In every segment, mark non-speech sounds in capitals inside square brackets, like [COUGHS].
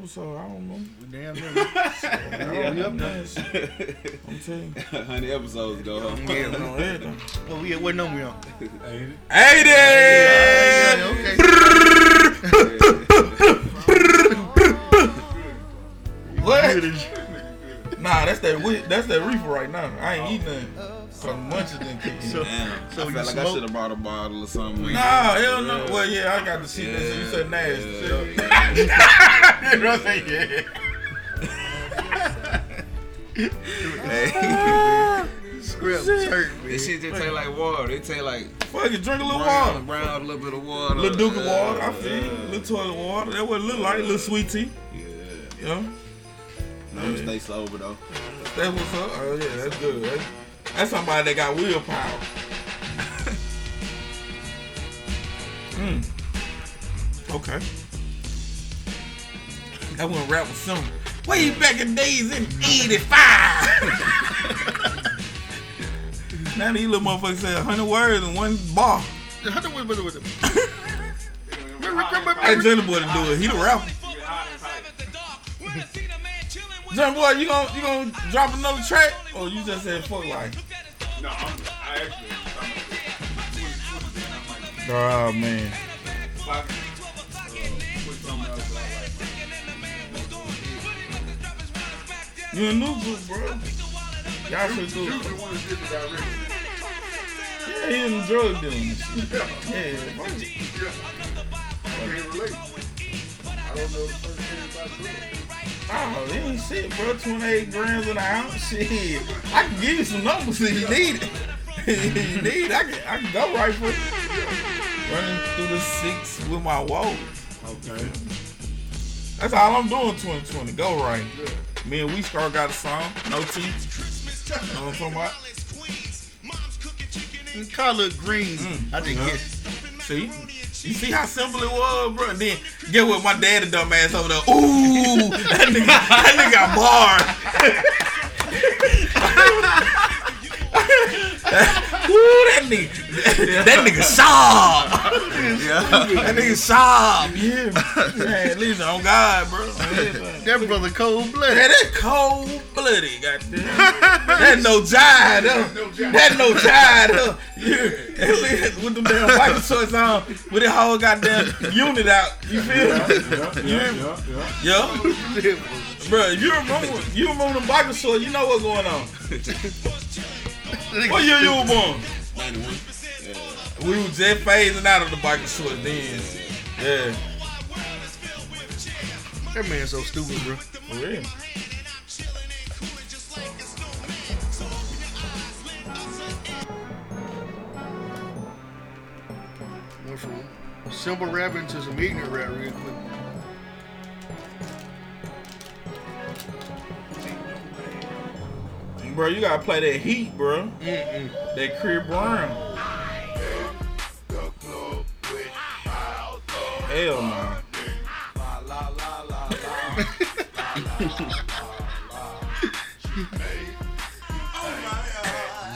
episode. I don't know. We damn near. Yeah, we. I'm telling you. [LAUGHS] Hundred episodes ago, huh? Yeah, We on everything. Well, we what number we on? Hey there! Yeah, okay. What? Nah, that's that that's that reefer right now. I ain't eating nothing. Some munchies didn't kick in. So- Damn. So I felt like I should have brought a bottle or something. Nah, hell no. Well, yeah, I got to see this. You said nasty. Yeah. You know what I'm saying? Hey, Script hurt, man. this shit just taste like water. They taste like Fuck it, drink a little brown, water. brown, a little bit of water. Little duke of Uh, water, I feel you. Little toilet water. That was a little light, little sweet tea. Yeah. You know? I'm stay sober though. That's what's up. Oh yeah, that's good. That's, that's somebody that got willpower. Hmm. Okay. That one rap was some way back in days in '85. [LAUGHS] now these little motherfuckers say a hundred words in one bar. How do we- what- what- Hey, Johnny Boy to do it. He the rapper. Johnny Boy, you gonna you gonna drop another track, or you just said fuck life? No, I'm, I actually. Oh man. I could, put something else that I like. You a new group, bro. Y'all should do it. Usually one is different direction. Yeah, he in the drug dealing. Yeah, it. I can't relate. I don't know the first thing about drugs. Oh, he ain't shit, bro. 28 grams in the ounce. [LAUGHS] Shit. I can give you some numbers if you need it. [LAUGHS] if you need, it, I can, I can go right for it. Running through the six with my woes. Okay. That's all I'm doing 2020. Go right. Me and We Scar got a song. No teeth. You know what I'm talking about? Color green. Mm. I didn't Yeah. get. See? You see how simple it was, bro? Then get what my daddy dumb ass over there. Ooh, that nigga, that nigga got bars. [LAUGHS] That nigga, that nigga sharp. That nigga sharp. Yeah, man. Listen, on God, bro. Man, That brother cold blooded. that cold blooded, goddamn. That no jive, though. That no jive. Yeah, with them damn biker shorts on, with that whole goddamn unit out. You feel me? Yeah, yeah, yeah, yeah. Yeah, bro. You remember? You remember the biker shorts? You know what's going on. What year you were born? 91. We was just phasing out of the biker shorts then. Yeah, That man's so stupid, bro. for real. Went from simple rapping to some ignorant rap real quick. Bro, you gotta play that heat, bro. Mm-mm. That Chris Brown. Hell no.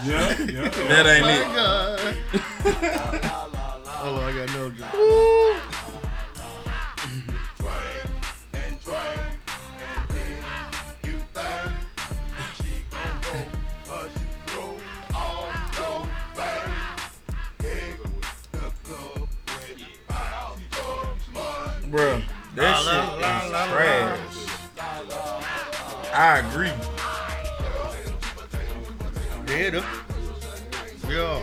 Yeah, [LAUGHS] yeah. That ain't it. Oh God. Hold [LAUGHS] oh, I got no joke. Bro, that shit is trash. I agree. Yeah, though. Yeah.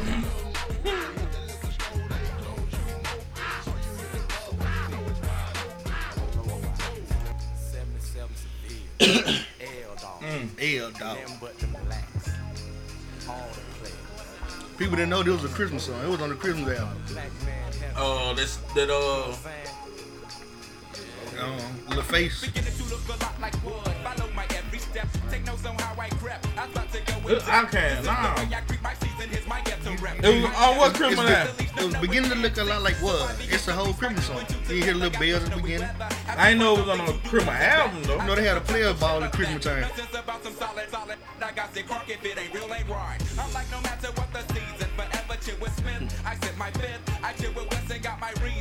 L dog. People didn't know this was a Christmas song. It was on the Christmas album. Oh, Uh, that's that uh. Um, LaFace. I can't. Nah. It was on what criminal It's act? It was beginning to look a lot like what? It's the whole Christmas song. You hear little bells at the beginning. I ain't know it was on a criminal album though. You know they had a player ball at Christmas time. I said my bed, I chill with West and got my reasons.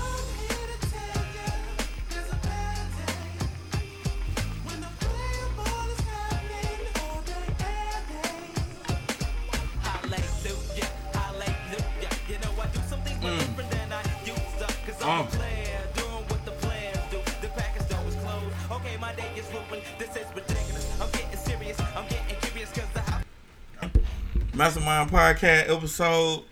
Uh. Mastermind Podcast episode.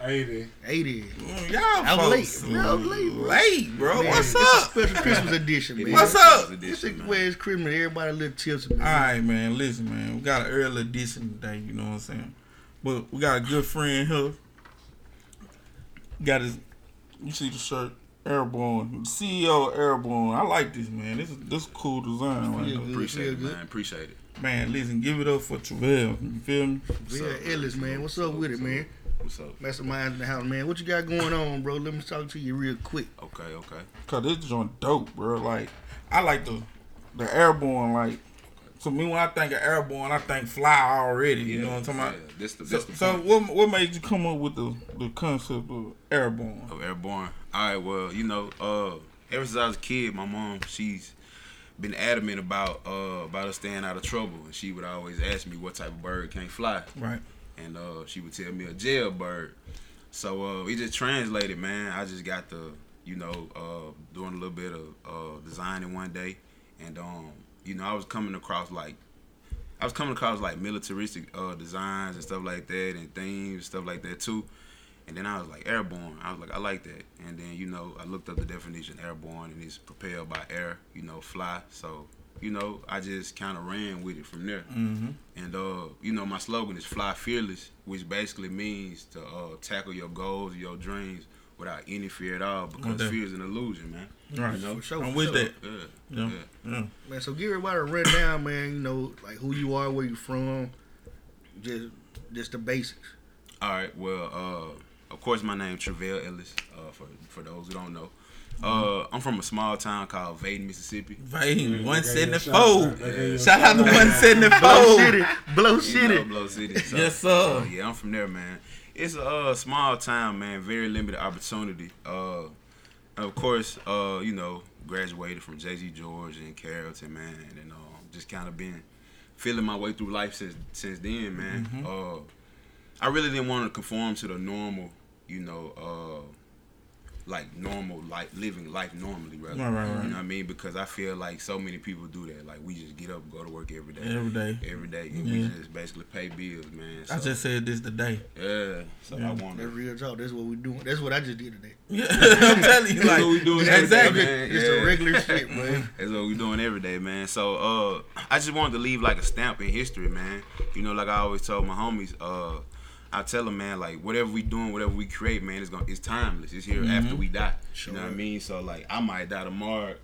80. 80. Mm, Y'all I'm late. folks Real late, bro. late, bro. Man, What's up? special Christmas edition, man. What's up? This is where it's Christmas. Everybody little tips, man. All right, man. Listen, man. We got an early edition today. You know what I'm saying? But we got a good friend here. Got his. You see the shirt? Airborne. CEO of Airborne. I like this, man. This is this cool design. Right Yeah, good, Appreciate it, man. Appreciate it. Man, listen. Give it up for Travell. You feel me? Yeah, Ellis, man. What's up with it, man? What's up? Mastermind in the house, man. What you got going on, bro? Let me talk to you real quick. Okay, okay. Cause this joint dope, bro. Like I like the the Airborne. Like to me, when I think of Airborne, I think fly already. You know what I'm talking about? Yeah, this the, So, the so what what made you come up with the, the concept of airborne? of airborne. All right, well, you know, uh, ever since I was a kid, my mom, she's been adamant about uh about us staying out of trouble, and she would always ask me what type of bird can't fly, Right. and uh, she would tell me a jailbird. So uh, we just translated, man. I just got the, you know, uh, doing a little bit of uh, designing one day, and um, you know, I was coming across like. I was coming across like militaristic uh, designs and stuff like that, and themes, and stuff like that too. And then I was like, airborne. I was like, I like that. And then, you know, I looked up the definition airborne and it's propelled by air, you know, fly. So, you know, I just kind of ran with it from there. Mm-hmm. And, uh, you know, my slogan is fly fearless, which basically means to uh, tackle your goals, your dreams without any fear at all because Okay. fear is an illusion, man. Right. You know? For sure, I'm for with sure. that. Yeah. Yeah. yeah. Yeah. Man, so give everybody a rundown, man. You know, like who you are, where you from, just just the basics. All right. Well, uh, of course, my name Travell Ellis. Uh, for for those who don't know, uh, I'm from a small town called Vaiden, Mississippi. Vain, one seventy shout out. four. They gave you a Shout out to shout out. one seventy Blow four. City, Blow You know, City. Blow City. So, Yes, sir. uh, yeah, I'm from there, man. It's a uh, small town, man. Very limited opportunity. Uh, and of course, uh, you know, graduated from J.Z. George and Carrollton, man, and uh, just kind of been feeling my way through life since since then, man. Mm-hmm. Uh, I really didn't want to conform to the normal, you know, uh, like normal, like living life normally, rather. Right, right, right. You know what I mean? Because I feel like so many people do that. Like we just get up, go to work every day Every day. every day, and Yeah. we just basically pay bills, man. I just said this today. yeah. So Yeah. I want That's real talk. That's what we doing. That's what I just did today. [LAUGHS] Yeah, I'm telling you, That's like what we doing exactly. day. It's Yeah. the regular shit, man. [LAUGHS] That's what we doing every day, man. So uh, I just wanted to leave like a stamp in history, man. You know, like I always told my homies, uh, I tell them, man, like whatever we doing, whatever we create, man, it's gonna, it's timeless. It's here mm-hmm. after we die. Sure. You know what I mean? So like, I might die tomorrow,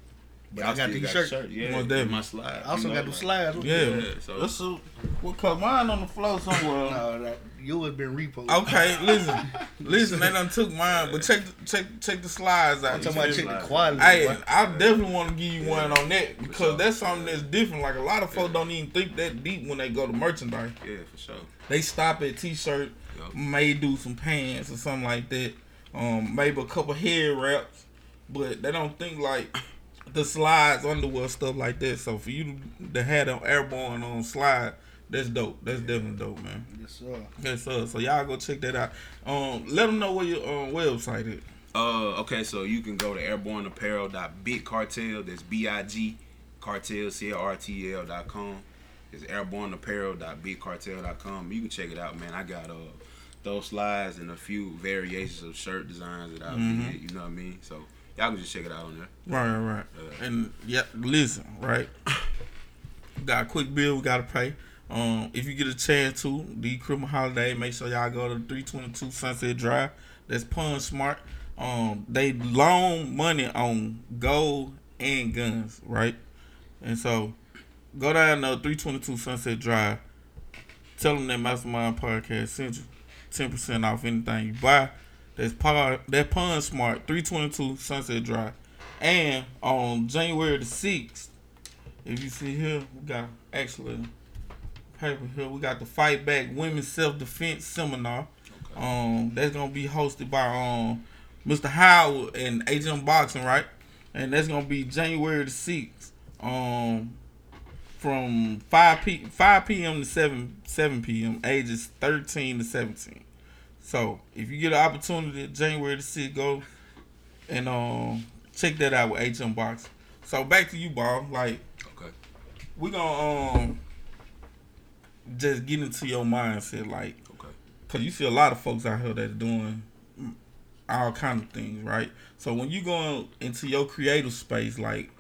but I I, got still these got shirts. the shirt. Yeah, Most and my slide. I also you know, got the like- slides. Yeah, Yeah, so- that's a, well, cause mine on the floor somewhere. [LAUGHS] No, that, have been reposted. Okay, listen, [LAUGHS] listen. They done took mine, but check the, check check the slides out. I'm talking about check me? the quality. Hey, boy. I definitely want to give you one on that because sure. that's something that's different. Like a lot of folks don't even think that deep when they go to merchandise. Yeah, for sure. They stop at t-shirt, Yup. may do some pants or something like that. Um, maybe a couple head wraps, but they don't think like [COUGHS] the slides, underwear, stuff like that. So for you to, to have them airborne on slide, that's dope. That's definitely dope, man. Yes, sir. Yes, sir. So y'all go check that out. Um, let them know where your um, website is. Uh, okay, so you can go to airborneapparel.bigcartel. That's B I G cartel C A R T L dot com. It's airborneapparel.bigcartel.com. You can check it out, man. I got uh those slides and a few variations of shirt designs that I've Mhm. did. You know what I mean? So y'all can just check it out on there. Right, right, right. Uh, And yeah, listen, right. [COUGHS] got a quick bill we gotta pay. Um, if you get a chance to the criminal holiday, make sure y'all go to 322 Sunset Drive. That's Pawn Smart. Um, they loan money on gold and guns, right? And so go down to 322 Sunset Drive. tell them that Mastermind Podcast sent you ten percent off anything you buy. That's par that Pawn Smart three twenty two Sunset Drive, and on January the sixth, if you see here, we got actually paper here. We got the Fight Back Women's Self Defense Seminar. Um, that's gonna be hosted by um Mr. Howard and Agent Boxing, right? And that's gonna be January the sixth. Um, from five p five p.m. to seven seven p.m. Ages thirteen to seventeen. So if you get an opportunity, January to see go and um check that out with HM Box. So back to you, ball. Like Okay. we gonna um just get into your mindset, like, Okay. cause you see a lot of folks out here that are doing all kind of things, right? So when you go into your creative space, like,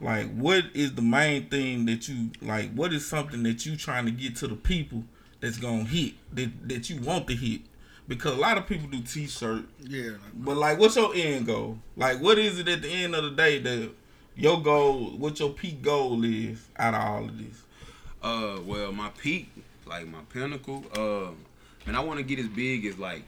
like what is the main thing that you like? What is something that you trying to get to the people that's gonna hit that that you want to hit? Because a lot of people do t-shirt, Yeah, but like, what's your end goal? Like, what is it at the end of the day that your goal, what your peak goal is out of all of this? Uh, well, my peak, like my pinnacle, uh, man, I want to get as big as like,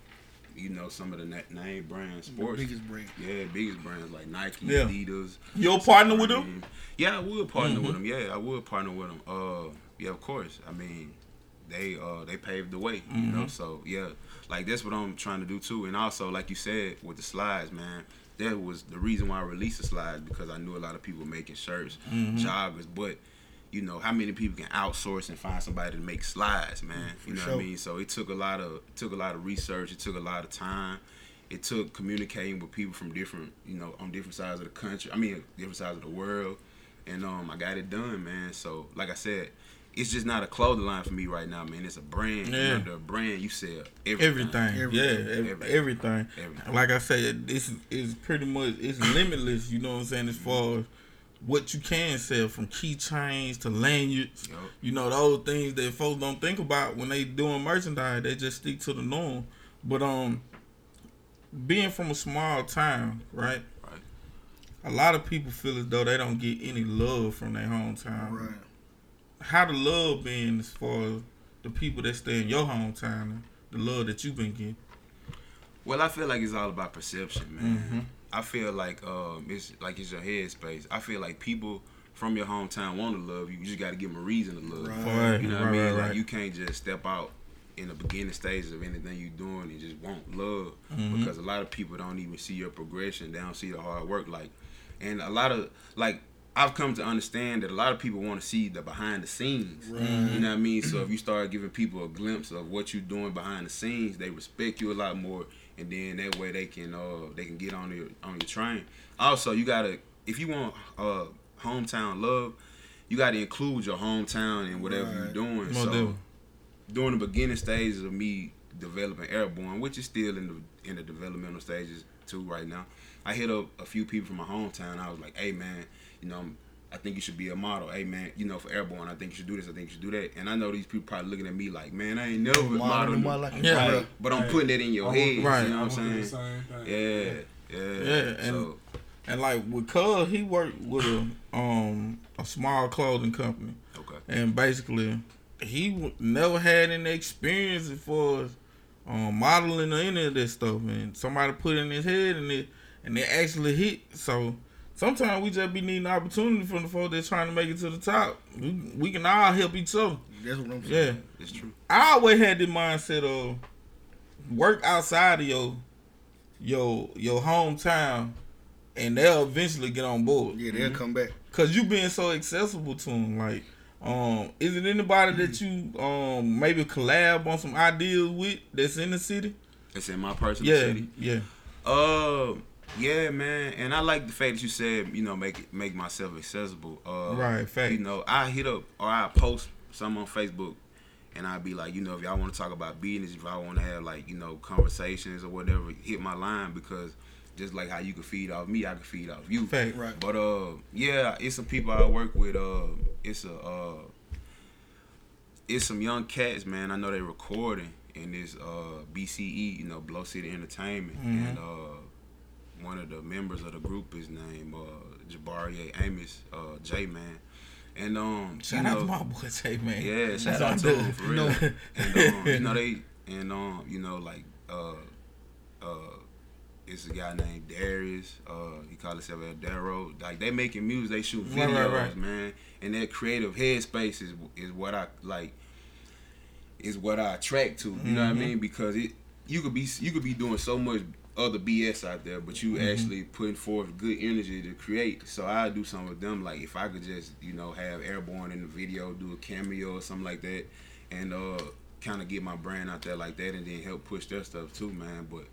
you know, some of the na- name brand the sports. biggest brand. Yeah, biggest brands like Nike, Yeah. Adidas. You'll partner with them? Yeah, I would partner Mhm. with them. Yeah, I would partner with them. Uh, yeah, of course. I mean, they uh they paved the way, you know. Mhm. So yeah, like that's what I'm trying to do too. And also, like you said, with the slides, man, that was the reason why I released the slides because I knew a lot of people making shirts, Mhm. joggers, but. You know how many people can outsource and find somebody to make slides, man. You know what. I mean. So it took a lot of it took a lot of research. It took a lot of time it took communicating with people from different, you know, on different sides of the country. I mean, different sides of the world, and um, I got it done, man. So, like I said, it's just not a clothing line for me right now, man. It's a brand. Yeah. Under a brand, you sell everything. Everything, Everything. yeah, ev- Everything. everything. Everything. Like I said, this is, is pretty much it's limitless. You know what I'm saying? As far as what you can sell, from keychains to lanyards. Yup. You know those things that folks don't think about when they doing merchandise. They just stick to the norm. But um, being from a small town, right? Right. A lot of people feel as though they don't get any love from their hometown. Right. How the love been as far as the people that stay in your hometown, the love that you've been getting? Well, I feel like it's all about perception, man. Mhm. I feel like um, it's like it's your headspace. I feel like people from your hometown want to love you. You just got to give them a reason to love you. Right. Right, You know what I mean? right, Like you can't just step out in the beginning stages of anything you're doing and just want love Mhm. because a lot of people don't even see your progression. They don't see the hard work. Like, and a lot of like I've come to understand that a lot of people want to see the behind the scenes. Right. You know what I mean? So if you start giving people a glimpse of what you're doing behind the scenes, they respect you a lot more, and then that way they can uh they can get on your on your train. Also, you gotta if you want uh hometown love, you gotta include your hometown in whatever you're doing. Most so definitely. during the beginning stages of me developing airborne, which is still in the in the developmental stages too right now. I hit up a few people from my hometown. I was like, "Hey man, you know, I think you should be a model. Hey man, you know, for airborne, I think you should do this. I think you should do that." And I know these people probably looking at me like, "Man, I ain't never Model modeled." them out like a Yeah. Right. model. But I'm putting it in your head. Right. You know I what I'm wanna do the saying? same. Yeah. Yeah. Yeah, and- so And like with Cuz, he worked with a um a small clothing company, okay. and basically he w- never had any experience as far as um, modeling or any of this stuff. And somebody put it in his head, and it and it actually hit. So sometimes we just be needing opportunity from the folks that's trying to make it to the top. We, we can all help each other. That's what I'm Yeah. It's true. I always had the mindset of work outside of your your your hometown, and they'll eventually get on board. Yeah, they'll come back. Cause you being so accessible to them. Like, um, is it anybody that you um maybe collab on some ideas with that's in the city? It's in my personal Yeah, city. yeah, Uh, yeah, man, and I like the fact that you said you know make it make myself accessible. Uh, Right, fact. You know, I hit up or I post some on Facebook, and I'd be like, you know, if y'all want to talk about business, if I want to have like you know conversations or whatever, hit my line because just like how you can feed off me, I can feed off you. fact. Right. But uh, yeah, it's some people I work with. Uh, it's a uh, it's some young cats, man. I know they recording in this uh BCE, you know, Blow City Entertainment, Mhm. and uh, one of the members of the group is named uh Jabari Amos, uh J Man, And um, Shout out know, to my boy Tay, man. Yeah, shout what out to him for [LAUGHS] real. and um, you know they and um, you know like uh uh it's a guy named Darius. Uh, he called himself El Darrow. Like they making music, they shoot videos, right, right. man. And that creative headspace is is what I like. Is what I attract to. You know what I Mhm. mean? Because it you could be you could be doing so much other BS out there, but you Mhm. actually putting forth good energy to create. So I do some with them. Like if I could just you know have Airborne in the video, do a cameo or something like that, and uh kind of get my brand out there like that, and then help push their stuff too, man. But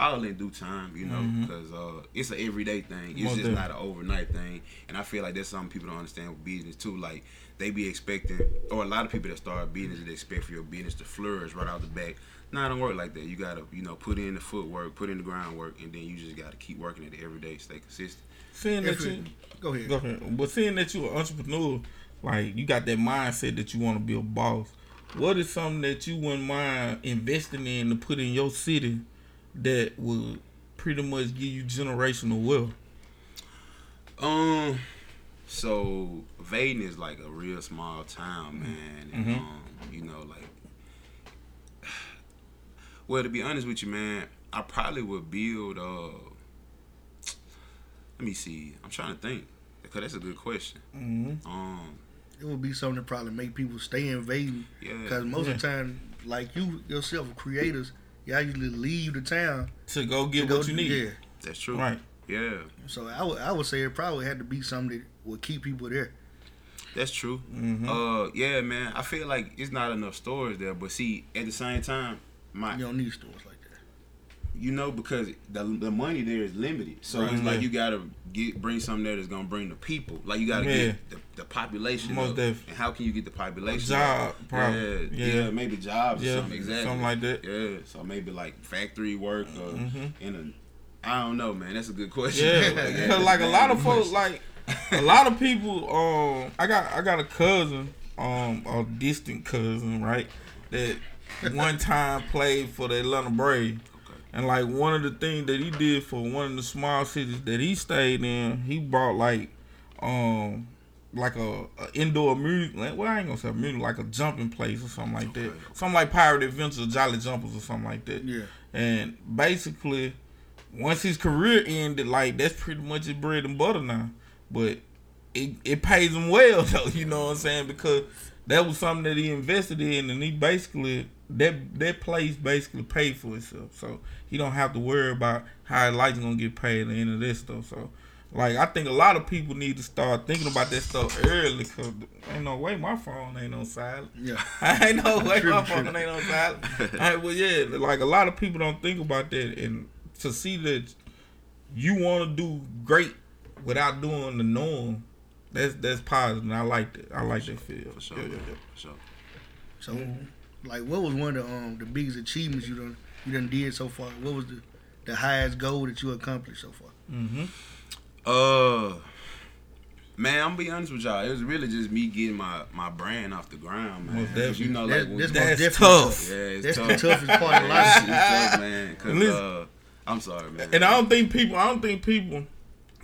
all in due time, you know, because uh, it's an everyday thing. It's just not an overnight thing, and I feel like that's something people don't understand with business too. Like they be expecting, or a lot of people that start a business, they expect for your business to flourish right out the back. Nah, it don't work like that. You gotta, you know, put in the footwork, put in the groundwork, and then you just gotta keep working at it every day, stay consistent. Seeing that you, Go ahead. go ahead. But seeing that you're an entrepreneur, like you got that mindset that you want to be a boss. What is something that you wouldn't mind investing in to put in your city that would pretty much give you generational wealth? Um, so Vaiden is like a real small town, man, and Mhm. um, you know, like, well, to be honest with you, man, I probably would build. Uh, let me see. I'm trying to think because that's a good question. Mm-hmm. Um, It would be something that probably make people stay in Vaiden. yeah, Because most of the time, like you yourself, creators, y'all usually leave the town To go get to go what you need. Yeah. that's true. Right. Yeah, So I would I would say it probably had to be something that would keep people there. that's true. Mm-hmm. Uh, yeah, man. I feel like it's not enough stores there, but see, at the same time, my You don't need stores like that. you know, because the the money there is limited. So Right. it's like you gotta get bring something there that's gonna bring the people. Like you gotta Yeah. get the, the population. Most def- And how can you get the population? job, up? probably. Yeah, Yeah. yeah, maybe jobs Yeah, or something. Exactly. something like that. Yeah. So maybe like factory work or Mhm. in a. I don't know, man. That's a good question. Yeah, [LAUGHS] Like, because [LAUGHS] like a lot of folks, like a lot of people. Um, I got I got a cousin, um, a distant cousin, right? That one time played for the Atlanta Braves, Okay. and like one of the things that he did for one of the small cities that he stayed in, he brought like, um. Like a, a indoor music, like, well, I ain't gonna say music, like a jumping place or something like that. Something like Pirate Adventures, Jolly Jumpers or something like that. Yeah. And basically, once his career ended, like that's pretty much his bread and butter now. But it it pays him well [LAUGHS] though, you know what I'm saying? Because that was something that he invested in, and he basically that that place basically paid for itself. So he don't have to worry about how his life's gonna get paid at the end of this stuff. So. Like I think a lot of people need to start thinking about that stuff early, cause ain't no way my phone ain't on silent. Yeah. I [LAUGHS] ain't no way [LAUGHS] True, my true. phone ain't on silent. [LAUGHS] I, well, yeah, like a lot of people don't think about that, and to see that you want to do great without doing the norm, that's that's positive. And I like that. I like that feel. For sure. Yeah, yeah, yeah. For sure. So, like, what was one of the um the biggest achievements you done you done did so far? What was the the highest goal that you accomplished so far? Mm-hmm. Uh, man, I'm gonna be honest with y'all. It was really just me getting my my brand off the ground, man. Most 'Cause You know, like That- when- that's That's most tough. definitely yeah, it's That's tough. the toughest part of [LAUGHS] life. it's tough, man. Cause Listen. uh, I'm sorry, man. And I don't think people. I don't think people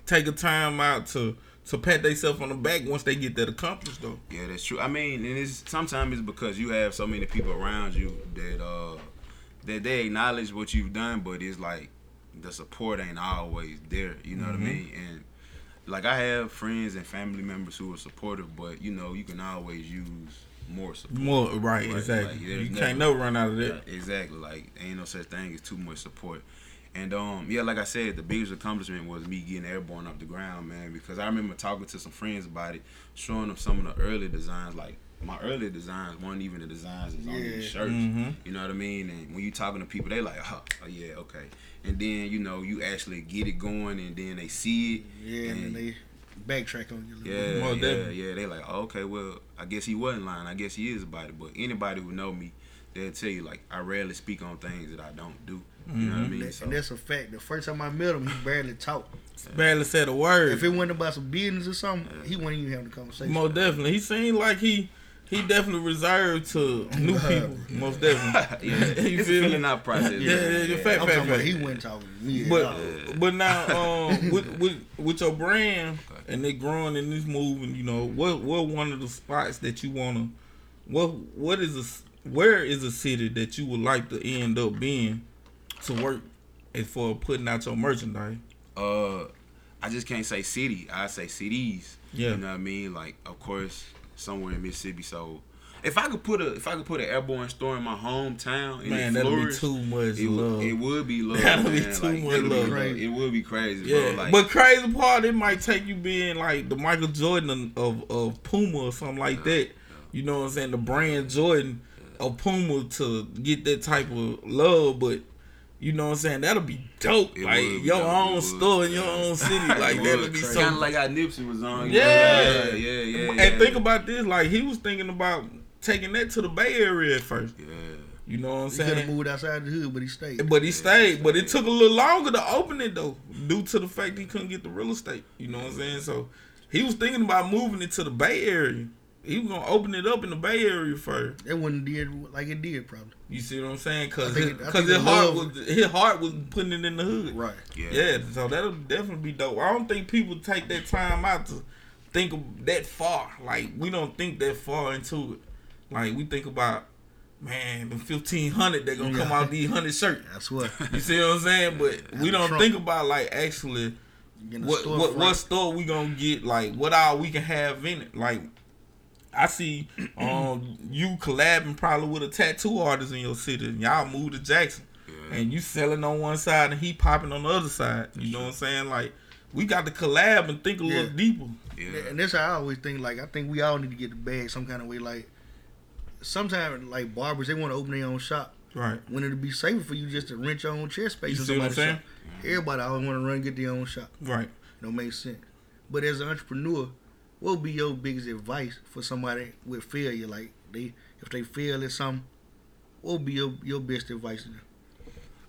take a time out to to pat themselves on the back once they get that accomplished though. Yeah, that's true. I mean, and it's sometimes it's because you have so many people around you that uh that they acknowledge what you've done, but it's like the support ain't always there. You know what I Mhm. mean? And like I have friends and family members who are supportive, but you know you can always use more support. More right, Right, exactly. like, you can't never- never run out of that. Exactly. Like ain't no such thing as too much support. And um, yeah, like I said, the biggest accomplishment was me getting airborne off the ground, man. Because I remember talking to some friends about it, showing them some of the early designs. Like my early designs weren't even the designs that's on Yeah. these shirts. Mm-hmm. You know what I mean? And when you talking to people, they like, oh, oh yeah, okay. And then you know you actually get it going, and then they see it. Yeah, and And- they backtrack on you. a little Yeah, bit. Most yeah, definitely. yeah. They like, oh, okay, well, I guess he wasn't lying. I guess he is about it. But anybody who know me, they'll tell you like I rarely speak on things that I don't do. You know what I Mhm. mean? That- So, and that's a fact. The first time I met him, he barely talked. Barely said a word. If it wasn't about some business or something, he wouldn't even have the conversation. Most definitely. He seemed like he he definitely reserved to new [LAUGHS] people, most definitely. [LAUGHS] yeah, [LAUGHS] You it's a feel me? out process. Yeah, man. yeah, yeah, fact, I'm fact, talking about fact. he wasn't talking to me. But at but now um with, with with your brand and they growing in this moving, you know, what what one of the spots that you wanna what what is a s- where is a city that you would like to end up being to work as for putting out your merchandise? Uh, I just can't say city. I say cities. Yeah. You know what I mean? Like, of course, somewhere in Mississippi. So, if I could put a if I could put an airborne store in my hometown, and Man, that'd be too much it, love. would- it would be love. [LAUGHS] That'd be too Like, much it would be love. It would be crazy, Yeah, bro. Like, but crazy part, it might take you being like the Michael Jordan of, of Puma or something like that. You know what I'm saying? The brand Jordan of Puma to get that type of love, but you know what I'm saying? That'll be dope. It like would your own would. store in your own city, [LAUGHS] like that'll be so. kind of like how Nipsey was on. you know? Yeah. yeah, yeah, yeah. and yeah. think about this, like he was thinking about taking that to the Bay Area at first. Yeah. You know what I'm saying? he could have moved outside the hood, but he stayed. But he stayed. But it took a little longer to open it though, due to the fact he couldn't get the real estate. You know what I'm saying? So he was thinking about moving it to the Bay Area. He was gonna open it up in the Bay Area first. It wouldn't did like it did probably. You see what I'm saying? Cause I his, it- cause his heart was his heart was putting it in the hood. Right. Yeah. Yeah, so that'll definitely be dope. I don't think people take that time out to think of that far. Like we don't think that far into it. Like we think about, man, the fifteen hundred that gonna come out these hundred shirts. [LAUGHS] That's what. You see what I'm saying? But we don't Trump. think about like actually Getting a what what storefront. what store we gonna get, like what all we can have in it. Like I see um you collabing probably with a tattoo artist in your city and y'all move to Jackson Yeah. and you selling on one side and he popping on the other side. You know what I'm saying? Like we got to collab and think a little Yeah. deeper. Yeah. And that's how I always think. Like I think we all need to get the bag some kind of way. Like sometimes, like barbers, they want to open their own shop. Right. When it'd be safer for you just to rent your own chair space You see what I'm somebody's saying? shop. Everybody always want to run and get their own shop. Right. It Don't make sense. But as an entrepreneur, what would be your biggest advice for somebody with failure? Like they, if they fail at something, what would be your, your best advice to them?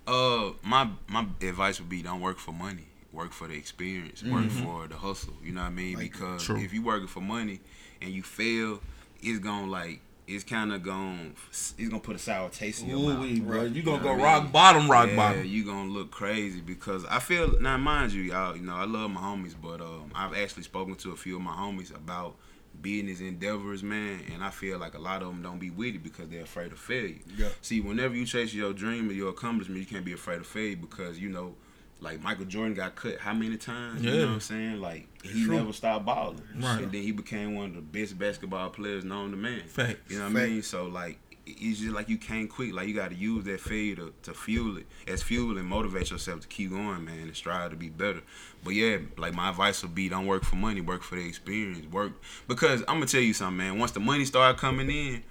Uh, my my advice would be don't work for money. Work for the experience. Work Mm-hmm. for the hustle. You know what I mean? Like, because True. if you working for money and you fail, it's gonna like it's kind of gonna it's gonna put a sour taste in your Ooh, mouth. wee, bro. You You gonna go rock mean? bottom, rock yeah, bottom. you gonna look crazy because I feel now, mind you, y'all. You know, I love my homies, but um, I've actually spoken to a few of my homies about business endeavors, man, and I feel like a lot of them don't be with it because they're afraid of failure. Yeah. See, whenever you chase your dream or your accomplishment, you can't be afraid of failure because you know, like Michael Jordan got cut how many times? You know what I'm saying? Like he True. never stopped balling, Right. and then he became one of the best basketball players known to man. Facts. You know what I mean? So like it's just like you can't quit. Like you got to use that failure to, to fuel it as fuel and motivate yourself to keep going, man, and strive to be better. But yeah, like my advice would be don't work for money, work for the experience. Work because I'm gonna tell you something, man. Once the money start coming in,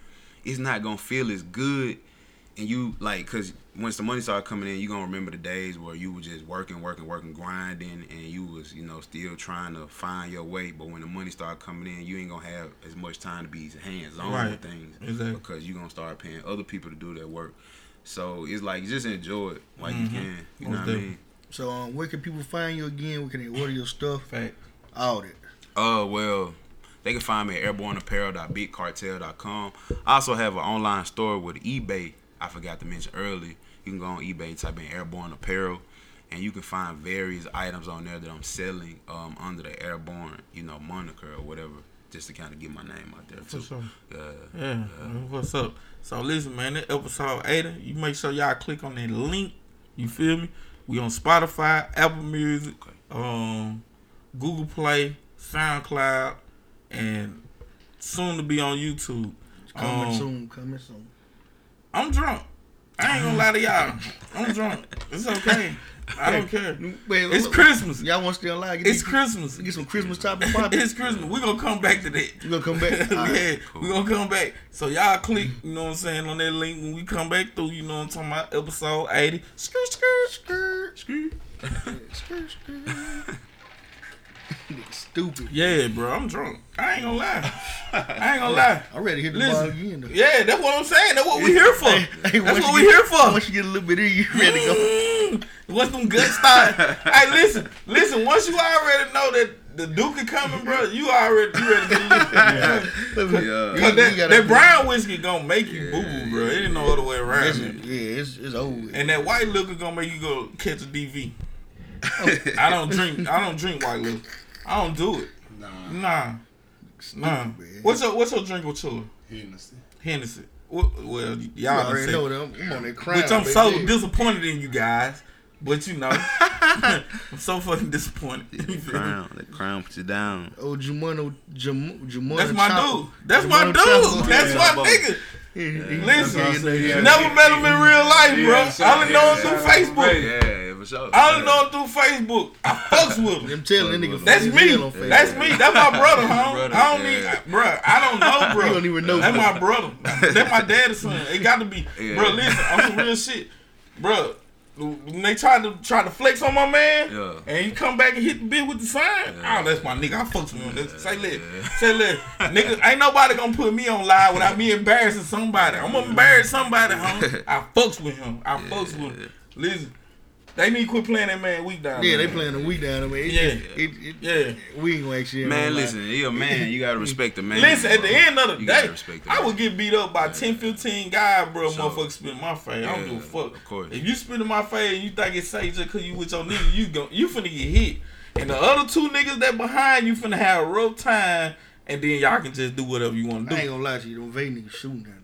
it's not gonna feel as good. And you like, cause once the money start coming in, you gonna remember the days where you were just working, working, working, grinding, and you was, you know, still trying to find your way. But when the money start coming in, you ain't gonna have as much time to be hands on Right. with things Exactly. because you're gonna start paying other people to do that work. So it's like just enjoy it while you Mhm. can. You Most know what I mean? So um, where can people find you again? Where can they order your stuff? Fact. All that. Uh, well, they can find me at airborneapparel.bigcartel.com. I also have an online store with eBay. I forgot to mention earlier. You can go on eBay, type in Airborne Apparel, and you can find various items on there that I'm selling um, under the Airborne, you know, moniker or whatever, just to kind of get my name out there For too. sure. Uh, Yeah, what's up? So listen, man, that episode 80, you make sure y'all click on that link. You feel me? We on Spotify, Apple Music, Okay. um, Google Play, SoundCloud, and soon to be on YouTube. Coming Um, soon. Coming soon. I'm drunk. I ain't gonna lie to y'all. I'm drunk. It's okay. I don't care. Wait, It's look, Christmas. Y'all want to stay alive? Get It's these- Christmas. Get some Christmas popping. [LAUGHS] It's Christmas. We're gonna come back to that. You gonna come back? [LAUGHS] Right. yeah, we're gonna come back. So y'all click, you know what I'm saying, on that link when we come back through, you know what I'm talking about, episode 80. Skirt, skirt, skirt, skirt. Skirt, skirt. [LAUGHS] Stupid. Yeah, bro, I'm drunk. I ain't gonna lie. I ain't gonna [LAUGHS] lie. I'm ready to hit the Listen. ball again. Though. Yeah, that's what I'm saying. That's what we here for. [LAUGHS] Hey, hey, That's what we get- here for. Once you get a little bit in, you ready to go. Mm, Once them guts start. hey, listen, listen. Once you already know that the Duke is coming, bro, you already you ready to get it. Yeah. Cause that, that be- brown whiskey gonna make you boo Yeah, boo, bro. It ain't no other way around It's, yeah, it's it's with. And that white liquor gonna make you go catch a DV. [LAUGHS] I don't drink. I don't drink white liquor. I don't do it. Nah, Nah, nah. man. What's your What's your drink with chiller? Hennessy. Hennessy. Well, well you y'all done already said- know them. I'm on that crown. Which I'm baby. so disappointed in you guys. But you know, [LAUGHS] I'm so fucking disappointed. You The crown, the crown put you down. Oh, Jumano, Jam, Jumano That's my Chopper. dude. That's my dude. Chopper. That's Yeah, my nigga. He- he- Listen, Never met him in real life, bro. Yeah, I only know him through Facebook. Ray. Yeah, for sure. I only know him through Facebook. I fucks with him. I'm telling that nigga. That's me. hell. That's me. That's my brother, huh? I don't yeah. need, bro. I don't know, bro. [LAUGHS] You don't even know, That's my brother. That's my dad's son. It got to be, Yeah. bro. Listen, I'm some real shit, bro. When they try to try to flex on my man, Yeah. and you come back and hit the bit with the sign, Yeah. oh, that's my nigga. I fucks with him. That's- Say Yeah. say let, nigga. Ain't nobody gonna put me on live without me embarrassing somebody. I'm gonna embarrass somebody, huh? [LAUGHS] I fucks with him. I fucks with him. Listen, they need to quit playing that man week down. Yeah, they playing the week down. I mean, it, Yeah. it, it, it, Yeah. we ain't gonna actually. Man, listen, he a man. You gotta [LAUGHS] respect the man. Listen, at the end of the You day, respect the I man. would get beat up by 10, 15 guys, bro. Sure. Motherfuckers spit in my face. I don't give a fuck. of course. If you spit in my face and you think it's safe just because you with your nigga, you go, you finna get hit. And the other two niggas that behind you finna have a rough time, and then y'all can just do whatever you want to do. I ain't do. gonna lie to you. Them vape niggas shooting down doors.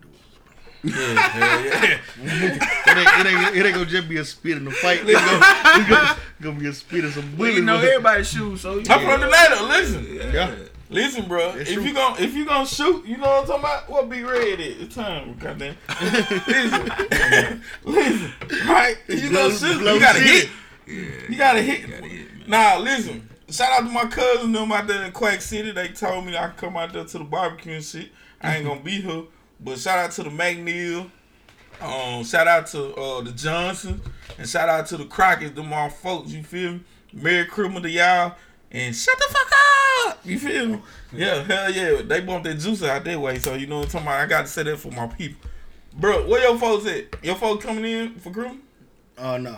Yeah, hell yeah. [LAUGHS] It ain't, it, ain't, it ain't gonna just be a spit in the fight. It's gonna, it's gonna, gonna be a spit and some Well, bullets. you know with it. everybody shoes, so you I'm from the native. Listen, Yeah. listen, bro. That's if true. you gon' if you gonna shoot, you know what I'm talking about. What be red at the time? Goddamn. [LAUGHS] listen, listen. Right? If you gonna Glow- shoot, you gotta city. hit. Yeah, You gotta hit. gotta hit. Nah, listen. Shout out to my cousin them out there in Quack City. They told me I could come out there to the barbecue and shit. I ain't gonna be here. But shout out to the McNeil. Um, shout out to uh, the Johnson. And shout out to the Crockett, them all folks, you feel me? Merry Christmas to y'all. And shut the fuck up! You feel me? Yeah, hell yeah. They bumped that juice out that way. So you know what I'm talking about? I gotta say that for my people. Bro, where your folks at? Your folks coming in for Christmas? Oh no,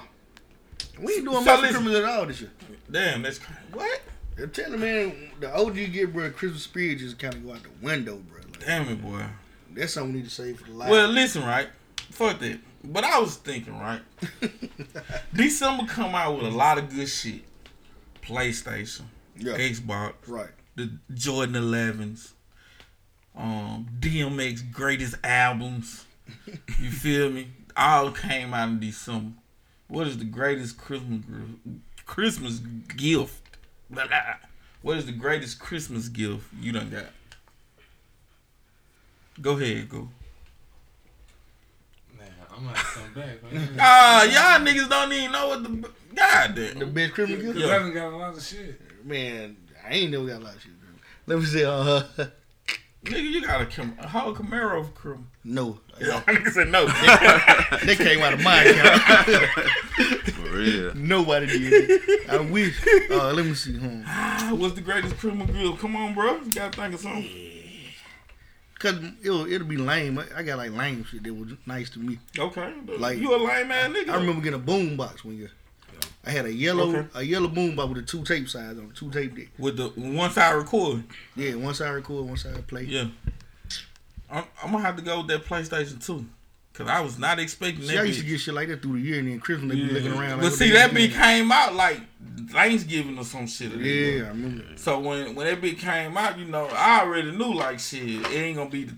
we ain't doing So much. Christmas at all this year. Damn, that's crazy. What? I'm telling you, man, the older you get, bro, Christmas spirit just kind of go out the window, bro. Like, Damn it, boy. That's something we need to save for the life. Well, listen, right? Fuck that. But I was thinking, right? [LAUGHS] December come out with a lot of good shit. PlayStation, yeah, Xbox, right. the Jordan 11s, um, DMX greatest albums. You [LAUGHS] feel me? All came out in December. What is the greatest Christmas Christmas gift? Blah, blah. What is the greatest Christmas gift you done got? Go ahead, go. Man, I'm gonna have come back. [LAUGHS] Ah, y'all niggas don't even know what the God The damn. best Christmas gift, Cause I done got a lot of shit. man. I ain't never got a lot of shit. Bro. Let me see. Uh, [LAUGHS] Nigga, you got a Cam- how a Camaro crew. no, [LAUGHS] Yeah, nigga said no. they came out of my account. For real. Nobody did. I wish. Uh, let me see. Hmm. Ah, [SIGHS] What's the greatest criminal gift? Come on, bro. You gotta think of something. Cause it'll it'll be lame. I- got like lame shit that was nice to me. Okay. Like- you a lame man nigga. I remember getting a boom box one year. I had a yellow Okay. a yellow boom box with a two tape sides on it, two tape deck. with the one side record. Yeah, one side record, one side play. Yeah. I'm, I'm gonna have to go with that PlayStation 2. Cause I was not expecting See, that. I used to get shit like that through the year, and then Christmas they be looking around. Like, but see, that bitch came out like Thanksgiving or some shit. Yeah, I remember. So when when that bitch came out, you know, I already knew like shit. It ain't gonna be. The,